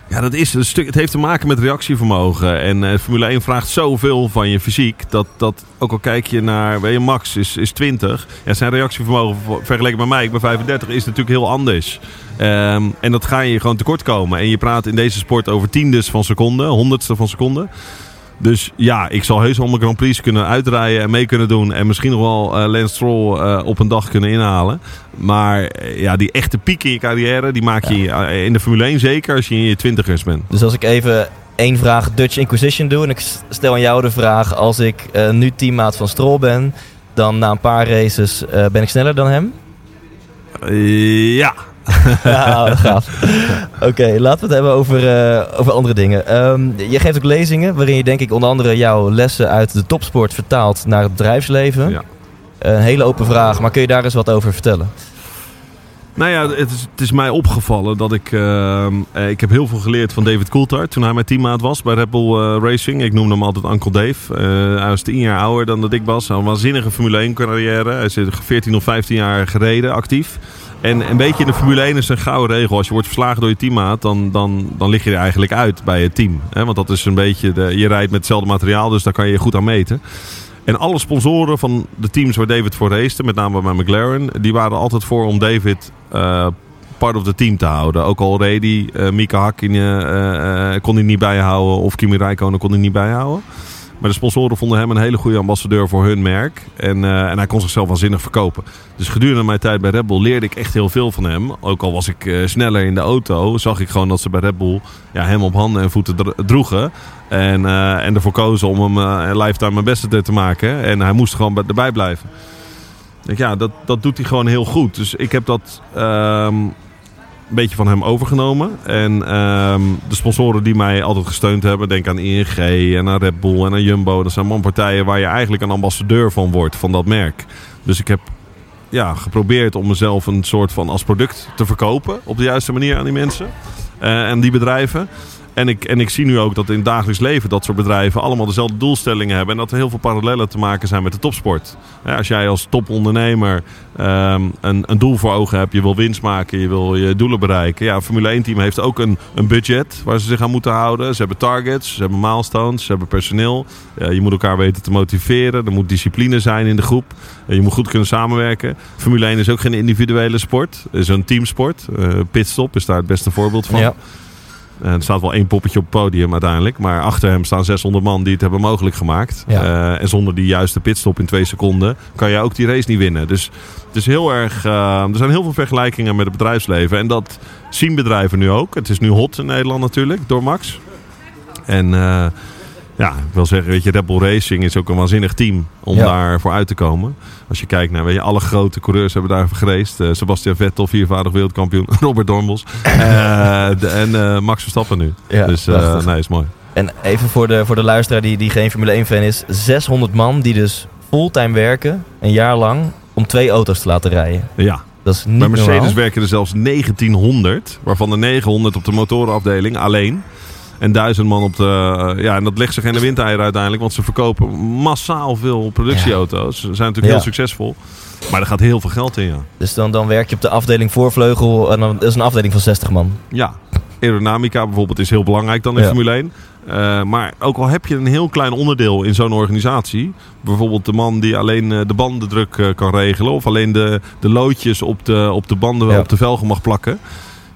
ja, dat is een stuk, het heeft te maken met reactievermogen. En Formule 1 vraagt zoveel van je fysiek. Dat, dat ook al kijk je naar, weet je, Max is, is 20. Ja, zijn reactievermogen ver- vergeleken met mij, ik ben 35, is natuurlijk heel anders. Ehm, en dat ga je gewoon tekort komen. En je praat in deze sport over tiendes van seconde, honderdste van seconde. Dus ja, ik zal heus wel mijn Grand Prix kunnen uitrijden en mee kunnen doen. En misschien nog wel eh Lance Stroll eh, op een dag kunnen inhalen. Maar eh, ja, die echte piek in je carrière, die maak je in de Formule 1 zeker als je in je twintigers bent. Dus als ik even één vraag Dutch Inquisition doe en ik stel aan jou de vraag, als ik nu teammaat van Stroll ben, dan na een paar races ben ik sneller dan hem? Ja. *laughs* Ja, gaaf. Oké, laten we het hebben over, eh, over andere dingen. Ehm, je geeft ook lezingen waarin je denk ik onder andere jouw lessen uit de topsport vertaalt naar het bedrijfsleven. Ja. Een hele open vraag, maar kun je daar eens wat over vertellen? Nou ja, het is, het is mij opgevallen dat ik... ehm, eh, ik heb heel veel geleerd van David Coulthard toen hij mijn teammaat was bij Red eh, Racing. Ik noemde hem altijd Uncle Dave. Eh, hij was 10 jaar ouder dan dat ik was. Hij had een waanzinnige Formule 1 carrière. Hij is 14 of 15 jaar gereden, actief. En een beetje in de Formule 1 is een gouden regel. Als je wordt verslagen door je teammaat, dan, dan, dan lig je er eigenlijk uit bij het team. Want dat is een beetje... De, je rijdt met hetzelfde materiaal, dus daar kan je je goed aan meten. En alle sponsoren van de teams waar David voor racete, met name bij McLaren, die waren altijd voor om David eh, part of the team te houden. Ook al reed hij, eh, Mika Hakkinen eh, kon hij niet bijhouden of Kimi Räikkönen kon hij niet bijhouden. Maar de sponsoren vonden hem een hele goede ambassadeur voor hun merk. En, eh, en hij kon zichzelf waanzinnig verkopen. Dus gedurende mijn tijd bij Red Bull leerde ik echt heel veel van hem. Ook al was ik eh, sneller in de auto, zag ik gewoon dat ze bij Red Bull ja, hem op handen en voeten dro- droegen. En, eh, en ervoor kozen om hem lifetime mijn beste te maken. En hij moest gewoon bij- erbij blijven. Ja, dat, dat doet hij gewoon heel goed. Dus ik heb dat ehm, een beetje van hem overgenomen. En ehm, de sponsoren die mij altijd gesteund hebben, denk aan ING en aan Red Bull en aan Jumbo. Dat zijn man partijen waar je eigenlijk een ambassadeur van wordt, van dat merk. Dus ik heb ja, geprobeerd om mezelf een soort van als product te verkopen op de juiste manier aan die mensen eh, en die bedrijven. En ik, en ik zie nu ook dat in het dagelijks leven dat soort bedrijven allemaal dezelfde doelstellingen hebben. En dat er heel veel parallellen te maken zijn met de topsport. Als jij als topondernemer ehm, een, een doel voor ogen hebt, je wil winst maken, je wil je doelen bereiken. Ja, Formule 1 team heeft ook een, een budget waar ze zich aan moeten houden. Ze hebben targets, ze hebben milestones, ze hebben personeel. Je moet elkaar weten te motiveren. Er moet discipline zijn in de groep. Je moet goed kunnen samenwerken. Formule 1 is ook geen individuele sport. Het is een teamsport. Eh, pitstop is daar het beste voorbeeld van. Ja. En er staat wel één poppetje op het podium uiteindelijk. Maar achter hem staan 600 man die het hebben mogelijk gemaakt. Ja. Eh, en zonder die juiste pitstop in twee seconden kan je ook die race niet winnen. Dus het is heel erg. eh, er zijn heel veel vergelijkingen met het bedrijfsleven. En dat zien bedrijven nu ook. Het is nu hot in Nederland natuurlijk door Max. En eh, ja, ik wil zeggen, weet je, Red Bull Racing is ook een waanzinnig team om Ja. daarvoor uit te komen. Als je kijkt naar, weet je, alle grote coureurs hebben daar gereisd. Eh, Sebastian Vettel, viervoudig wereldkampioen. *laughs* Robert Dornbos. Eh, de- en eh, Max Verstappen nu. Ja, dus nee, is mooi. En even voor de, voor de luisteraar die, die geen Formule 1 fan is. 600 man die dus fulltime werken, een jaar lang, om twee auto's te laten rijden. Ja, Dat is niet bij Mercedes normaal. werken er zelfs 1900. Waarvan er 900 op de motorenafdeling alleen. En 1000 man op de... eh, ja, en dat legt zich in de windeieren uiteindelijk. Want ze verkopen massaal veel productieauto's. Ze zijn natuurlijk Ja. heel succesvol. Maar er gaat heel veel geld in, ja. Dus dan, dan werk je op de afdeling voorvleugel. En dan, dat is een afdeling van 60 man. Ja, aerodynamica bijvoorbeeld is heel belangrijk dan in Ja. Formule 1. Eh, maar ook al heb je een heel klein onderdeel in zo'n organisatie. Bijvoorbeeld de man die alleen eh, de bandendruk kan regelen. Of alleen de, de loodjes op de, op de banden, Ja. op de velgen mag plakken.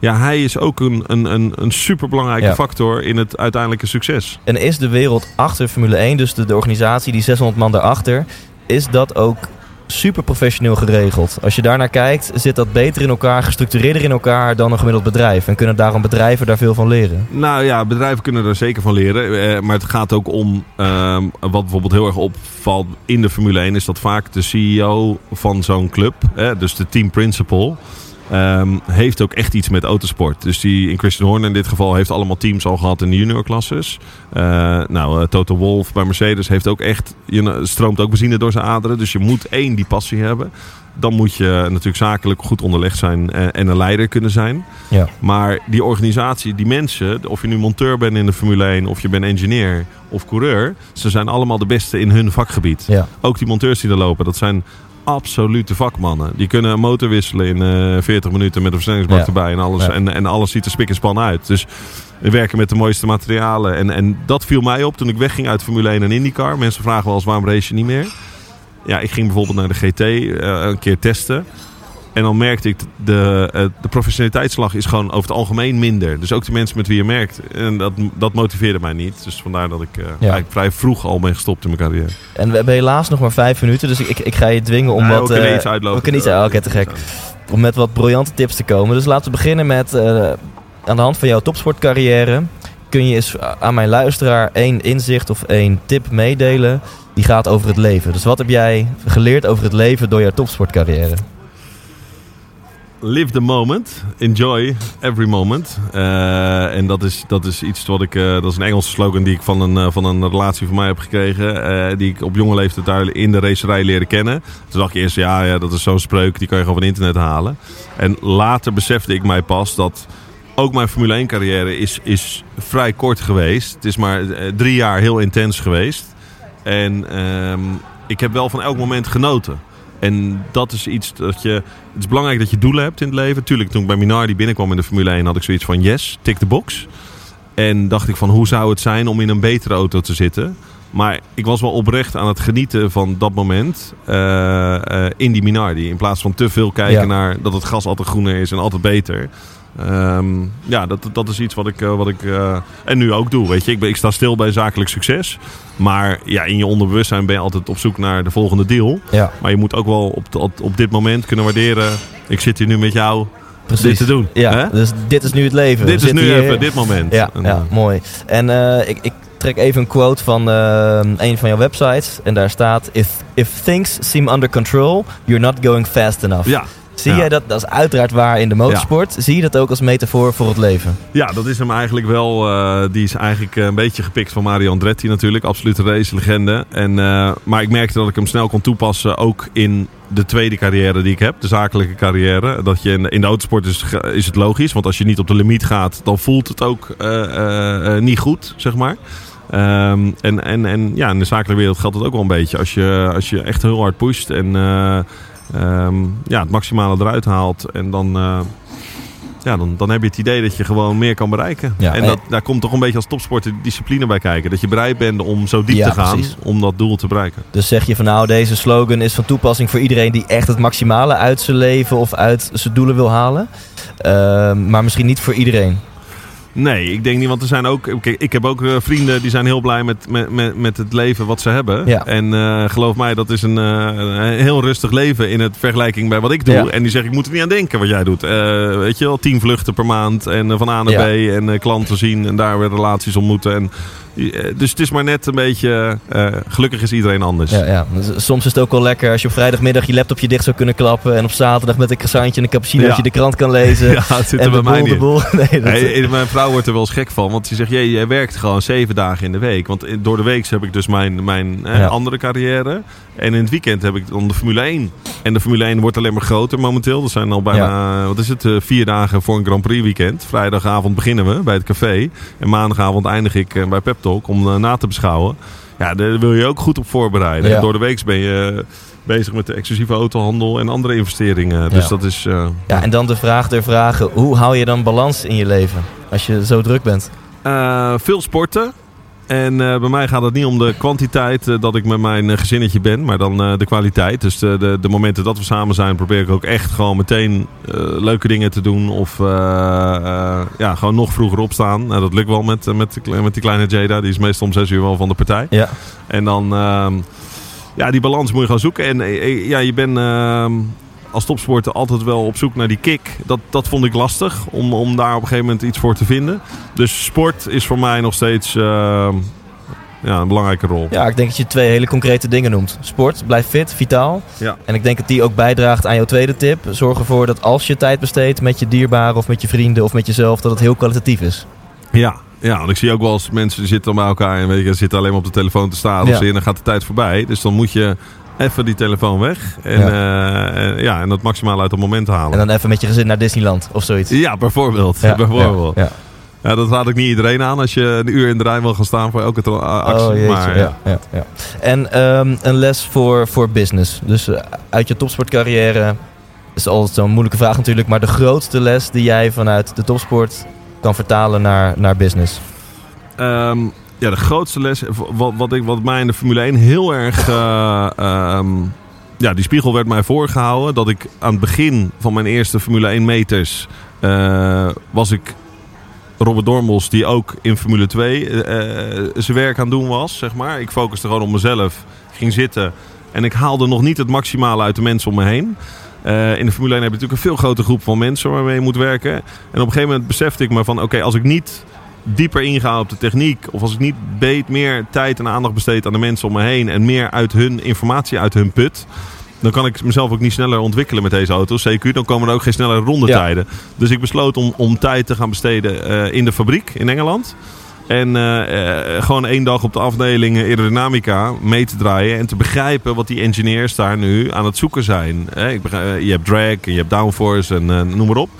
Ja, hij is ook een, een, een, een superbelangrijke Ja. factor in het uiteindelijke succes. En is de wereld achter Formule 1, dus de, de organisatie, die 600 man daarachter, is dat ook super professioneel geregeld? Als je daarnaar kijkt, zit dat beter in elkaar, gestructureerder in elkaar dan een gemiddeld bedrijf. En kunnen daarom bedrijven daar veel van leren? Nou ja, bedrijven kunnen er zeker van leren. Eh, maar het gaat ook om, ehm, wat bijvoorbeeld heel erg opvalt in de Formule 1... is dat vaak de CEO van zo'n club, hè, dus de team principal... ehm, heeft ook echt iets met autosport. Dus die in Christian Horner in dit geval heeft allemaal teams al gehad in de juniorklasses. Eh nou, eh, Toto Wolff bij Mercedes heeft ook echt, je stroomt ook benzine door zijn aderen. Dus je moet één die passie hebben. Dan moet je natuurlijk zakelijk goed onderlegd zijn eh, en een leider kunnen zijn. Ja. Maar die organisatie, die mensen, of je nu monteur bent in de Formule 1, of je bent engineer of coureur, ze zijn allemaal de beste in hun vakgebied. Ja. Ook die monteurs die er lopen, dat zijn absolute vakmannen. Die kunnen een motor wisselen in eh 40 minuten met een versnellingsbak Ja. erbij en alles, Ja. en, en alles ziet er spik en span uit. Dus we werken met de mooiste materialen. En, en dat viel mij op toen ik wegging uit Formule 1 en IndyCar. Mensen vragen wel eens waarom race je niet meer. Ja, ik ging bijvoorbeeld naar de GT eh, een keer testen. En dan merkte ik, de, eh, de professionaliteitsslag is gewoon over het algemeen minder. Dus ook de mensen met wie je merkt. En dat, dat motiveerde mij niet. Dus vandaar dat ik eh, eigenlijk vrij vroeg al ben gestopt in mijn carrière. En we hebben helaas nog maar vijf minuten, dus ik, ik, ga je dwingen om wat... we kunnen eh, iets uitlopen. We kunnen iets oké, te gek. Om met wat briljante tips te komen. Dus laten we beginnen met, eh, aan de hand van jouw topsportcarrière... kun je eens aan mijn luisteraar één inzicht of één tip meedelen... die gaat over het leven. Dus wat heb jij geleerd over het leven door jouw topsportcarrière? Live the moment. Enjoy every moment. Eh, en dat is, dat is iets wat ik. eh, dat is een Engelse slogan die ik van een, eh, van een relatie van mij heb gekregen. die ik op jonge leeftijd daar in de racerij leerde kennen. Toen dacht ik eerst, ja, ja dat is zo'n spreuk. Die kan je gewoon van internet halen. En later besefte ik mij pas dat. Ook mijn Formule 1 carrière is, is vrij kort geweest. Het is maar drie jaar heel intens geweest. En ehm, ik heb wel van elk moment genoten. En dat is iets dat je. Het is belangrijk dat je doelen hebt in het leven. Tuurlijk, toen ik bij Minardi binnenkwam in de Formule 1, had ik zoiets van: yes, tick the box. En dacht ik van hoe zou het zijn om in een betere auto te zitten. Maar ik was wel oprecht aan het genieten van dat moment eh, eh, in die Minardi. In plaats van te veel kijken Ja. naar dat het gas altijd groener is en altijd beter. Ehm, ja, dat, dat is iets wat ik, eh, wat ik eh, en nu ook doe. Weet je, ik, ben, ik sta stil bij zakelijk succes. Maar ja, in je onderbewustzijn ben je altijd op zoek naar de volgende deal. Ja, Maar je moet ook wel op, op, op dit moment kunnen waarderen. Ik zit hier nu met jou precies. dit te doen. Ja, hè? dus dit is nu het leven. Dit We is nu hier- even dit moment. Ja, En, ja eh, mooi. En ik, ik trek even een quote van een van jouw websites. En daar staat... If, if things seem under control, you're not going fast enough. ja. Zie jij dat, dat is uiteraard waar in de motorsport. Zie je dat ook als metafoor voor het leven? ja, dat is hem eigenlijk wel. eh, die is eigenlijk eh, een beetje gepikt van Mario Andretti natuurlijk. Absolute race-legende. En, eh, maar ik merkte dat ik hem snel kon toepassen ook in de tweede carrière die ik heb. De zakelijke carrière. Dat je in, in de autosport is, is het logisch. Want als je niet op de limiet gaat, dan voelt het ook niet goed, zeg maar. Ehm, en, en, en ja, in de zakelijke wereld geldt het ook wel een beetje. Als je, als je echt heel hard pusht en ehm, ja, het maximale eruit haalt. En dan, eh, ja, dan, dan heb je het idee dat je gewoon meer kan bereiken. Ja, en en- dat, daar komt toch een beetje als topsporter discipline bij kijken. Dat je bereid bent om zo diep Ja, te gaan precies. om dat doel te bereiken. Dus zeg je van nou, deze slogan is van toepassing voor iedereen die echt het maximale uit zijn leven of uit zijn doelen wil halen. Ehm, maar misschien niet voor iedereen. Nee, ik denk niet, want er zijn ook. Kijk, ik heb ook eh, vrienden die zijn heel blij met, met, met, met het leven wat ze hebben. Ja. En eh, geloof mij, dat is een, eh, een heel rustig leven in het vergelijking bij wat ik doe. Ja. En die zeggen, ik moet er niet aan denken wat jij doet. Weet je wel, tien vluchten per maand en van A naar. B en klanten zien en daar weer relaties ontmoeten. En, dus het is maar net een beetje, eh, gelukkig is iedereen anders. Ja, ja. Dus Soms is het ook wel lekker als je op vrijdagmiddag je laptopje dicht zou kunnen klappen. En op zaterdag met een croissantje en een cappuccinootje Ja. de krant kan lezen. *laughs* Ja, het zit en er bij mij niet. *laughs* Nee, dat, Hey, mijn vrouw wordt er wel eens gek van, want die zegt: Jee, jij werkt gewoon zeven dagen in de week. Want in- door de week heb ik dus mijn, mijn eh, andere carrière. En in het weekend heb ik dan de Formule 1. En de Formule 1 wordt alleen maar groter momenteel. Dat zijn al bijna, wat is het, eh, vier dagen voor een Grand Prix weekend. Vrijdagavond beginnen we bij het café. En maandagavond eindig ik eh, bij Pep Talk om eh, na te beschouwen. Ja, daar wil je ook goed op voorbereiden. Ja. Door de week ben je bezig met de exclusieve autohandel en andere investeringen. Dus Ja. dat is... ja, en dan de vraag der vragen. Hoe hou je dan balans in je leven? Als je zo druk bent. Veel sporten. En eh, bij mij gaat het niet om de kwantiteit eh, dat ik met mijn eh, gezinnetje ben, maar dan de kwaliteit. Dus de, de, de momenten dat we samen zijn, probeer ik ook echt gewoon meteen leuke dingen te doen. Of ja, gewoon nog vroeger opstaan. Nou, dat lukt wel met, met, met die kleine Jada. Die is meestal om zes uur wel van de partij. Ja. En dan, ehm, ja, die balans moet je gaan zoeken. En ja, je bent ehm, als topsporter altijd wel op zoek naar die kick. Dat, dat vond ik lastig, om, om daar op een gegeven moment iets voor te vinden. Dus sport is voor mij nog steeds ehm, ja, een belangrijke rol. ja, ik denk dat je twee hele concrete dingen noemt. Sport, blijf fit, vitaal. Ja. En ik denk dat die ook bijdraagt aan jouw tweede tip. Zorg ervoor dat als je tijd besteedt met je dierbaren of met je vrienden of met jezelf, dat het heel kwalitatief is. Ja, ja, want ik zie ook wel eens mensen die zitten bij elkaar en weet je, zitten alleen maar op de telefoon te staan. Ja. Of ze, en dan gaat de tijd voorbij. Dus dan moet je even die telefoon weg. En Ja. en, ja, en dat maximaal uit het moment halen. En dan even met je gezin naar Disneyland of zoiets. Ja, bijvoorbeeld. Ja, *laughs* bijvoorbeeld. Ja, ja. Dat raad ik niet iedereen aan als je een uur in de rij wil gaan staan voor elke actie. Oh, jeetje. maar, ja. Ja, ja. En ehm, een les voor, voor business. Dus eh, uit je topsportcarrière is altijd zo'n moeilijke vraag natuurlijk. Maar de grootste les die jij vanuit de topsport kan vertalen naar, naar business. Ehm, ja, de grootste les, wat, wat, ik, wat mij in de Formule 1 heel erg... eh, ehm, ja, die spiegel werd mij voorgehouden. Dat ik aan het begin van mijn eerste Formule 1 meters... eh, was ik Robert Dormels, die ook in Formule 2 eh, eh, zijn werk aan doen was, zeg maar. Ik focuste gewoon op mezelf, ging zitten... En ik haalde nog niet het maximale uit de mensen om me heen. Eh, in de Formule 1 heb je natuurlijk een veel grotere groep van mensen waarmee je moet werken. En op een gegeven moment besefte ik me van... oké, als ik niet dieper inga op de techniek... of als ik niet beet meer tijd en aandacht besteed aan de mensen om me heen... en meer uit hun informatie, uit hun put... dan kan ik mezelf ook niet sneller ontwikkelen met deze auto's. CQ, dan komen er ook geen snellere rondetijden. Dus ik besloot om, om tijd te gaan besteden eh, in de fabriek in Engeland... En eh, eh, gewoon één dag op de afdeling aerodynamica mee te draaien. En te begrijpen wat die engineers daar nu aan het zoeken zijn. Ik begrijp, je hebt drag en je hebt downforce en noem maar op.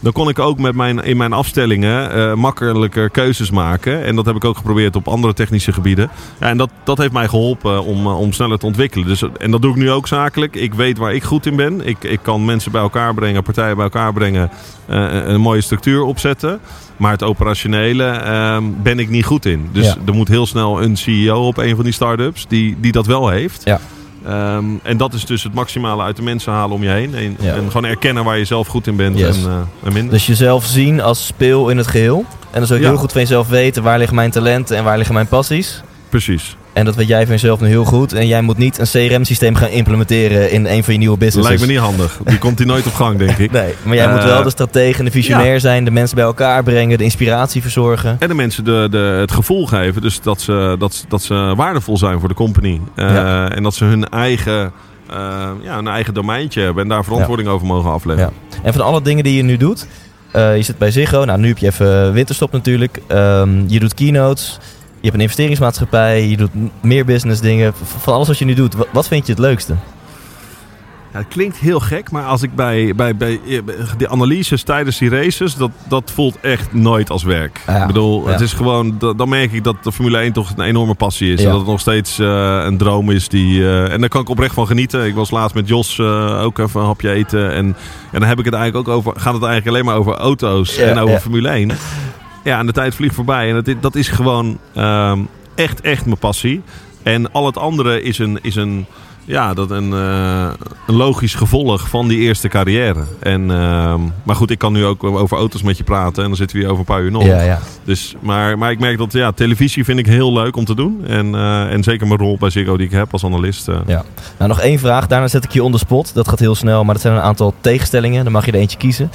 Dan kon ik ook met mijn, in mijn afstellingen eh, makkelijker keuzes maken. En dat heb ik ook geprobeerd op andere technische gebieden. Ja, en dat, dat heeft mij geholpen om, eh, om sneller te ontwikkelen. Dus, en dat doe ik nu ook zakelijk. Ik weet waar ik goed in ben. Ik, ik kan mensen bij elkaar brengen, partijen bij elkaar brengen. eh, een mooie structuur opzetten. Maar het operationele ehm, ben ik niet goed in. Dus Ja. er moet heel snel een CEO op een van die start-ups die, die dat wel heeft. Ja. Ehm, en dat is dus het maximale uit de mensen halen om je heen. En, Ja. en gewoon erkennen waar je zelf goed in bent Yes. en, eh, en minder. Dus jezelf zien als speel in het geheel. En dus ook Ja. heel goed van jezelf weten waar liggen mijn talenten en waar liggen mijn passies. Precies. En dat weet jij van jezelf nu heel goed. En jij moet niet een CRM-systeem gaan implementeren in een van je nieuwe businesses. Lijkt me niet handig. Die komt hij nooit op gang, denk ik. *laughs* Nee, maar jij Eh, moet wel de stratege en de visionair zijn, de mensen bij elkaar brengen, de inspiratie verzorgen. En de mensen de, de, het gevoel geven dus dat, ze, dat, dat ze waardevol zijn voor de company. Eh, Ja. En dat ze hun eigen, eh, ja, hun eigen domeintje hebben en daar verantwoording over mogen afleggen. Ja. En van alle dingen die je nu doet, eh, je zit bij Ziggo, nou nu heb je even winterstop natuurlijk. Ehm, je doet keynotes, hebt een investeringsmaatschappij, je doet meer business dingen. Van alles wat je nu doet, wa- wat vind je het leukste? Ja, het klinkt heel gek, maar als ik bij, bij, bij de analyses tijdens die races, dat, dat voelt echt nooit als werk. Ja, Ik bedoel, ja. het is gewoon, da- dan merk ik dat de Formule 1 toch een enorme passie is. En dat het nog steeds eh, een droom is. Die, eh, en daar kan ik oprecht van genieten. Ik was laatst met Jos eh, ook even een hapje eten. En, en dan heb ik het eigenlijk ook over, gaat het eigenlijk alleen maar over auto's en over. Formule 1. Ja, en de tijd vliegt voorbij. En dat, is- dat is gewoon ehm, echt, echt mijn passie. En al het andere is een, is een ja, dat een, eh, een logisch gevolg van die eerste carrière. En, ehm, maar goed, ik kan nu ook over auto's met je praten en dan zitten we hier over een paar uur nog. Ja, ja. Dus, maar, maar ik merk dat ja, televisie vind ik heel leuk om te doen. En, eh, en zeker mijn rol bij Ziggo die ik heb als analist. eh, Ja. Nou, nog één vraag. Daarna zet ik je on the spot. Dat gaat heel snel, maar dat zijn een aantal tegenstellingen. Dan mag je er eentje kiezen.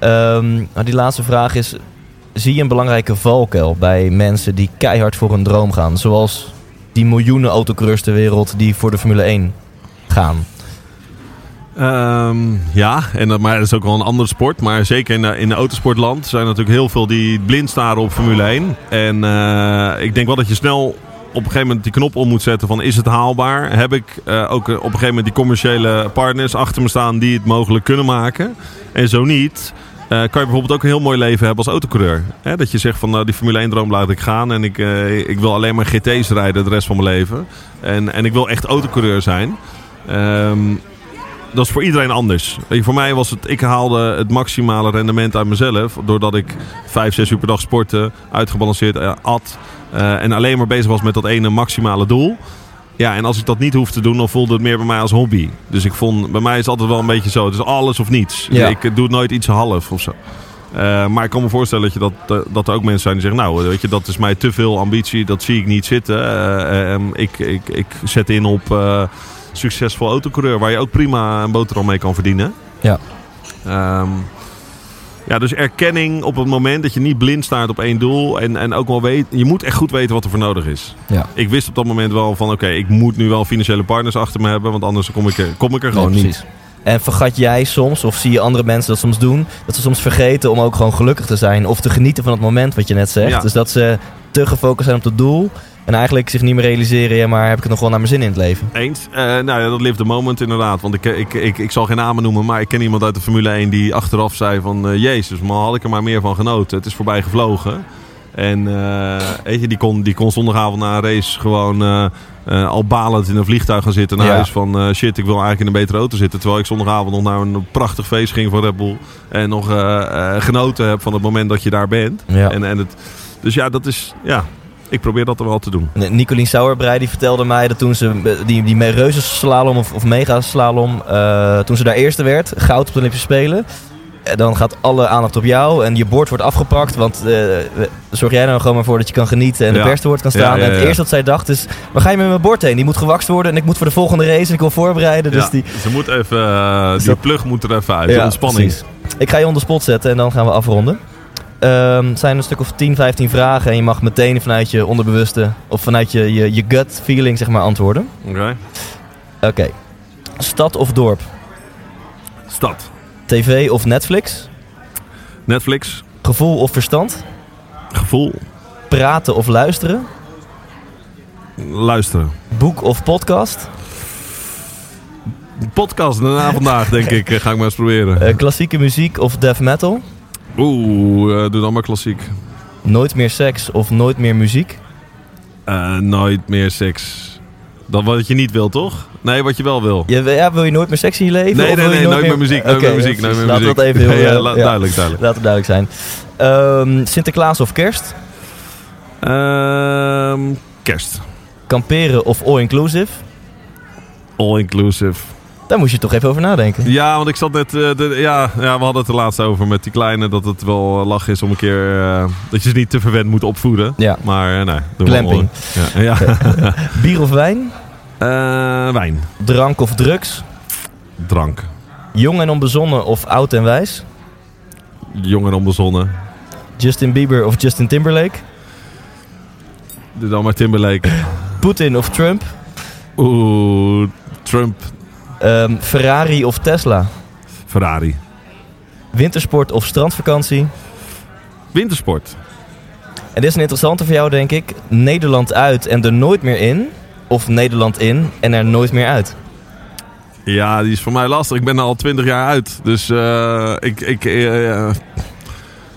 Nou, die laatste vraag is... Zie je een belangrijke valkuil bij mensen die keihard voor een droom gaan? Zoals die miljoenen autocoureurs ter wereld die voor de Formule 1 gaan. Ehm, ja, en dat, maar dat is ook wel een andere sport. Maar zeker in, de, in de autosportland zijn er natuurlijk heel veel die blind staren op Formule 1. En eh, ik denk wel dat je snel op een gegeven moment die knop om moet zetten van is het haalbaar? Heb ik eh, ook eh, op een gegeven moment die commerciële partners achter me staan die het mogelijk kunnen maken? En zo niet, kan je bijvoorbeeld ook een heel mooi leven hebben als autocoureur. Hè, dat je zegt van nou, die Formule 1 droom laat ik gaan en ik, eh, ik wil alleen maar GT's rijden de rest van mijn leven. En, en ik wil echt autocoureur zijn. Ehm, dat is voor iedereen anders. Voor mij was het, ik haalde het maximale rendement uit mezelf. Doordat ik vijf, zes uur per dag sportte, uitgebalanceerd eh, at. eh, en alleen maar bezig was met dat ene maximale doel. Ja, en als ik dat niet hoef te doen, dan voelde het meer bij mij als hobby. Dus ik vond, bij mij is het altijd wel een beetje zo. Het is alles of niets. Ja. Ik eh, doe het nooit iets half of zo. Eh, maar ik kan me voorstellen dat, je dat, dat er ook mensen zijn die zeggen... nou, weet je, dat is mij te veel ambitie, dat zie ik niet zitten. Eh, eh, ik, ik, ik zet in op succesvol autocoureur... waar je ook prima een boterham mee kan verdienen. Ja. Ehm, ja, dus erkenning op het moment dat je niet blind staat op één doel... en, en ook wel weet, je moet echt goed weten wat er voor nodig is. Ja. Ik wist op dat moment wel van... oké, ik moet nu wel financiële partners achter me hebben... want anders kom ik er, kom ik er gewoon Nee, niet. precies. En vergat jij soms, of zie je andere mensen dat soms doen, dat ze soms vergeten om ook gewoon gelukkig te zijn of te genieten van het moment wat je net zegt. Ja. Dus dat ze te gefocust zijn op het doel en eigenlijk zich niet meer realiseren, ja, maar heb ik het nog wel naar mijn zin in het leven? Eens. Eh, nou ja, dat live the moment inderdaad. Want ik, ik, ik, ik zal geen namen noemen, maar ik ken iemand uit de Formule 1 die achteraf zei van... eh, Jezus, man, had ik er maar meer van genoten. Het is voorbij gevlogen. En eh, weet je, die kon, die kon zondagavond na een race gewoon al balend in een vliegtuig gaan zitten naar Ja. huis. Van shit, ik wil eigenlijk in een betere auto zitten. Terwijl ik zondagavond nog naar een prachtig feest ging van Red Bull. En nog genoten heb van het moment dat je daar bent. Ja. En, en het, dus ja, dat is... Ja, ik probeer dat er wel te doen. Nicolien Sauerbrei die vertelde mij dat toen ze die, die reuzenslalom of, of megaslalom, eh toen ze daar eerste werd, goud op de Olympische Spelen. eh, Dan gaat alle aandacht op jou en je bord wordt afgepakt. Want eh, zorg jij er nou gewoon maar voor dat je kan genieten en de pers te woord kan staan. ja, En het eerste wat zij dacht is, waar ga je met mijn bord heen? Die moet gewakst worden en ik moet voor de volgende race en ik wil voorbereiden. Dus ja, die, Ze moet even, die plug moet er even uit. de ontspanning. precies. Ik ga je onder spot zetten en dan gaan we afronden. Het zijn een stuk of 10, 15 vragen en je mag meteen vanuit je onderbewuste of vanuit je, je, je gut feeling zeg maar antwoorden. Oké. Oké. Stad of dorp? Stad. TV of Netflix? Netflix. Gevoel of verstand? Gevoel. Praten of luisteren? Luisteren. Boek of podcast? Podcast daarna vandaag, denk ik. *laughs* Ga ik maar eens proberen. Eh, klassieke muziek of death metal? Oeh, eh, doe dan maar klassiek. Nooit meer seks of nooit meer muziek? Eh, nooit meer seks. Dat wat je niet wil, toch? Nee, wat je wel wil. Je, ja, wil je nooit meer seks in je leven? Nee, of nee, nee, nooit meer muziek. Nooit Oké, meer muziek. ja, Nooit meer muziek. Laten we dat even *laughs* heel... Ja, la- ja, Duidelijk, duidelijk. Laat het duidelijk zijn. Ehm, Sinterklaas of kerst? Ehm, kerst. Kamperen of all-inclusive? All inclusive. Daar moest je toch even over nadenken. Ja, want ik zat net... eh, de, ja, ja, we hadden het er laatst over met die kleine... dat het wel lach is om een keer... eh, dat je ze niet te verwend moet opvoeden. Ja. Maar eh, nee, Glamping. Ja, ja. *laughs* Bier of wijn? Wijn. Drank of drugs? Drank. Jong en onbezonnen of oud en wijs? Jong en onbezonnen. Justin Bieber of Justin Timberlake? Doe dan maar Timberlake. Poetin of Trump? Oeh, Trump. Ehm, Ferrari of Tesla? Ferrari. Wintersport of strandvakantie? Wintersport. En dit is een interessante voor jou, denk ik. Nederland uit en er nooit meer in. Of Nederland in en er nooit meer uit. Ja, die is voor mij lastig. Ik ben er al twintig jaar uit. Dus eh, ik... ik eh,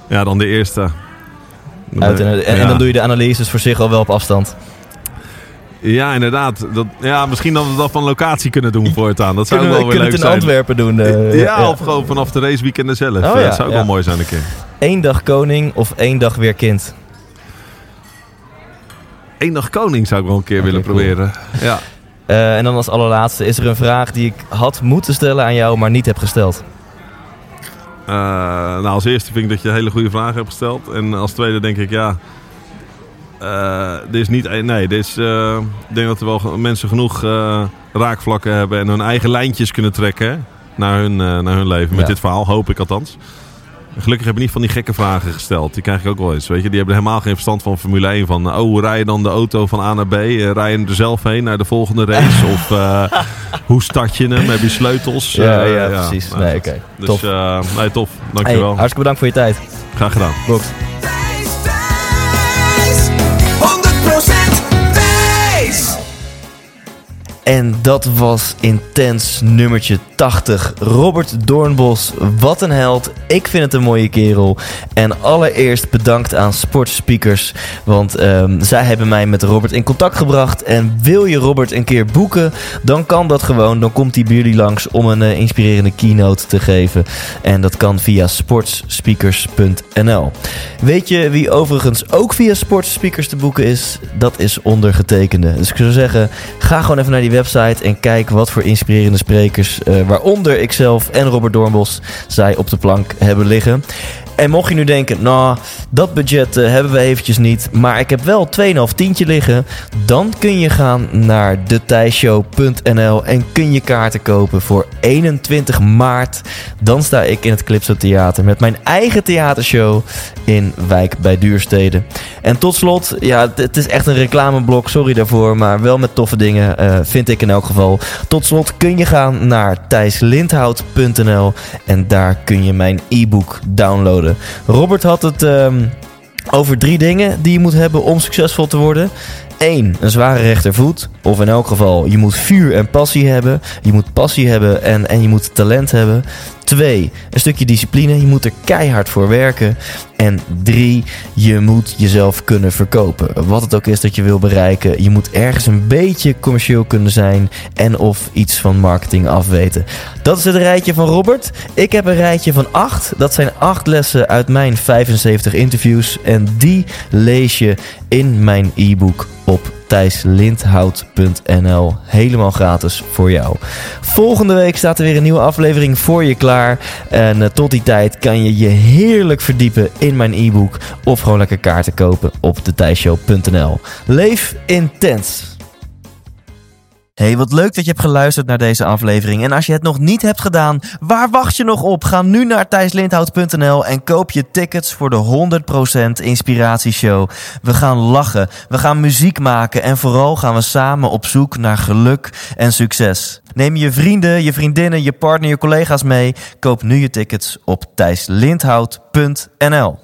ja, dan de eerste. uit en, en, dan doe je de analyses voor zich al wel op afstand. Ja, inderdaad. Dat, ja, misschien dat we dat van locatie kunnen doen voortaan. Dat zou Kunnen ook we wel weer kunnen leuk het in zijn. Antwerpen doen. eh, ja, of gewoon vanaf de raceweekenden zelf. Oh, Eh, ja, dat zou ook ja. wel mooi zijn een keer. Eén dag koning of één dag weer kind. Eén dag koning zou ik wel een keer willen cool. proberen. Ja. Eh, en dan als allerlaatste, is er een vraag die ik had moeten stellen aan jou, maar niet heb gesteld? Uh, nou, als eerste vind ik dat je hele goede vragen hebt gesteld. En als tweede denk ik, ja... Dit is niet... Nee, dit is, uh, ik denk dat er wel mensen genoeg raakvlakken hebben... en hun eigen lijntjes kunnen trekken naar hun, naar hun leven. Met dit verhaal, hoop ik althans. Gelukkig heb je niet van die gekke vragen gesteld. Die krijg ik ook wel eens. Weet je? Die hebben helemaal geen verstand van Formule 1. Van, oh, rij je dan de auto van A naar B? Rij je er zelf heen naar de volgende race? *laughs* of uh, hoe start je hem? Heb je sleutels? Ja, uh, precies. Nou, nee, oké. Okay. Dus, tof. nee, tof. Dankjewel. Hey, hartstikke bedankt voor je tijd. Graag gedaan. Box. En dat was intens nummertje 80. Robert Doornbos, wat een held. Ik vind het een mooie kerel. En allereerst bedankt aan Sportspeakers. Want um, zij hebben mij met Robert in contact gebracht. En wil je Robert een keer boeken, dan kan dat gewoon. Dan komt hij bij jullie langs om een uh, inspirerende keynote te geven. En dat kan via sportspeakers.nl. Weet je wie overigens ook via Sportspeakers te boeken is? Dat is ondergetekende. Dus ik zou zeggen, ga gewoon even naar die website en kijk wat voor inspirerende sprekers, uh, waaronder ikzelf en Robert Doornbos, zij op de plank hebben liggen. En mocht je nu denken, nou, dat budget uh, hebben we eventjes niet, maar ik heb wel 2,5 tientje liggen, dan kun je gaan naar detijshow.nl en kun je kaarten kopen voor 21 maart. Dan sta ik in het Clipso Theater met mijn eigen theatershow in Wijk bij Duurstede. En tot slot, ja, het is echt een reclameblok, sorry daarvoor, maar wel met toffe dingen, uh, vind ik in elk geval. Tot slot kun je gaan naar thijslindhout.nl en daar kun je mijn e-book downloaden. Robert had het um, over drie dingen die je moet hebben om succesvol te worden. 1. Een zware rechtervoet. Of in elk geval, je moet vuur en passie hebben. Je moet passie hebben en, en je moet talent hebben. 2. Een stukje discipline. Je moet er keihard voor werken. En 3. Je moet jezelf kunnen verkopen. Wat het ook is dat je wil bereiken. Je moet ergens een beetje commercieel kunnen zijn. En of iets van marketing afweten. Dat is het rijtje van Robert. Ik heb een rijtje van 8. Dat zijn 8 lessen uit mijn 75 interviews. En die lees je in mijn e-book op thijslindhout.nl. Helemaal gratis voor jou. Volgende week staat er weer een nieuwe aflevering voor je klaar. En uh, tot die tijd kan je je heerlijk verdiepen in mijn e-book. Of gewoon lekker kaarten kopen op thethijshow.nl. Leef intens. Hey, wat leuk dat je hebt geluisterd naar deze aflevering. En als je het nog niet hebt gedaan, waar wacht je nog op? Ga nu naar thijslindhout.nl en koop je tickets voor de 100% Inspiratieshow. We gaan lachen, we gaan muziek maken en vooral gaan we samen op zoek naar geluk en succes. Neem je vrienden, je vriendinnen, je partner, je collega's mee. Koop nu je tickets op thijslindhout.nl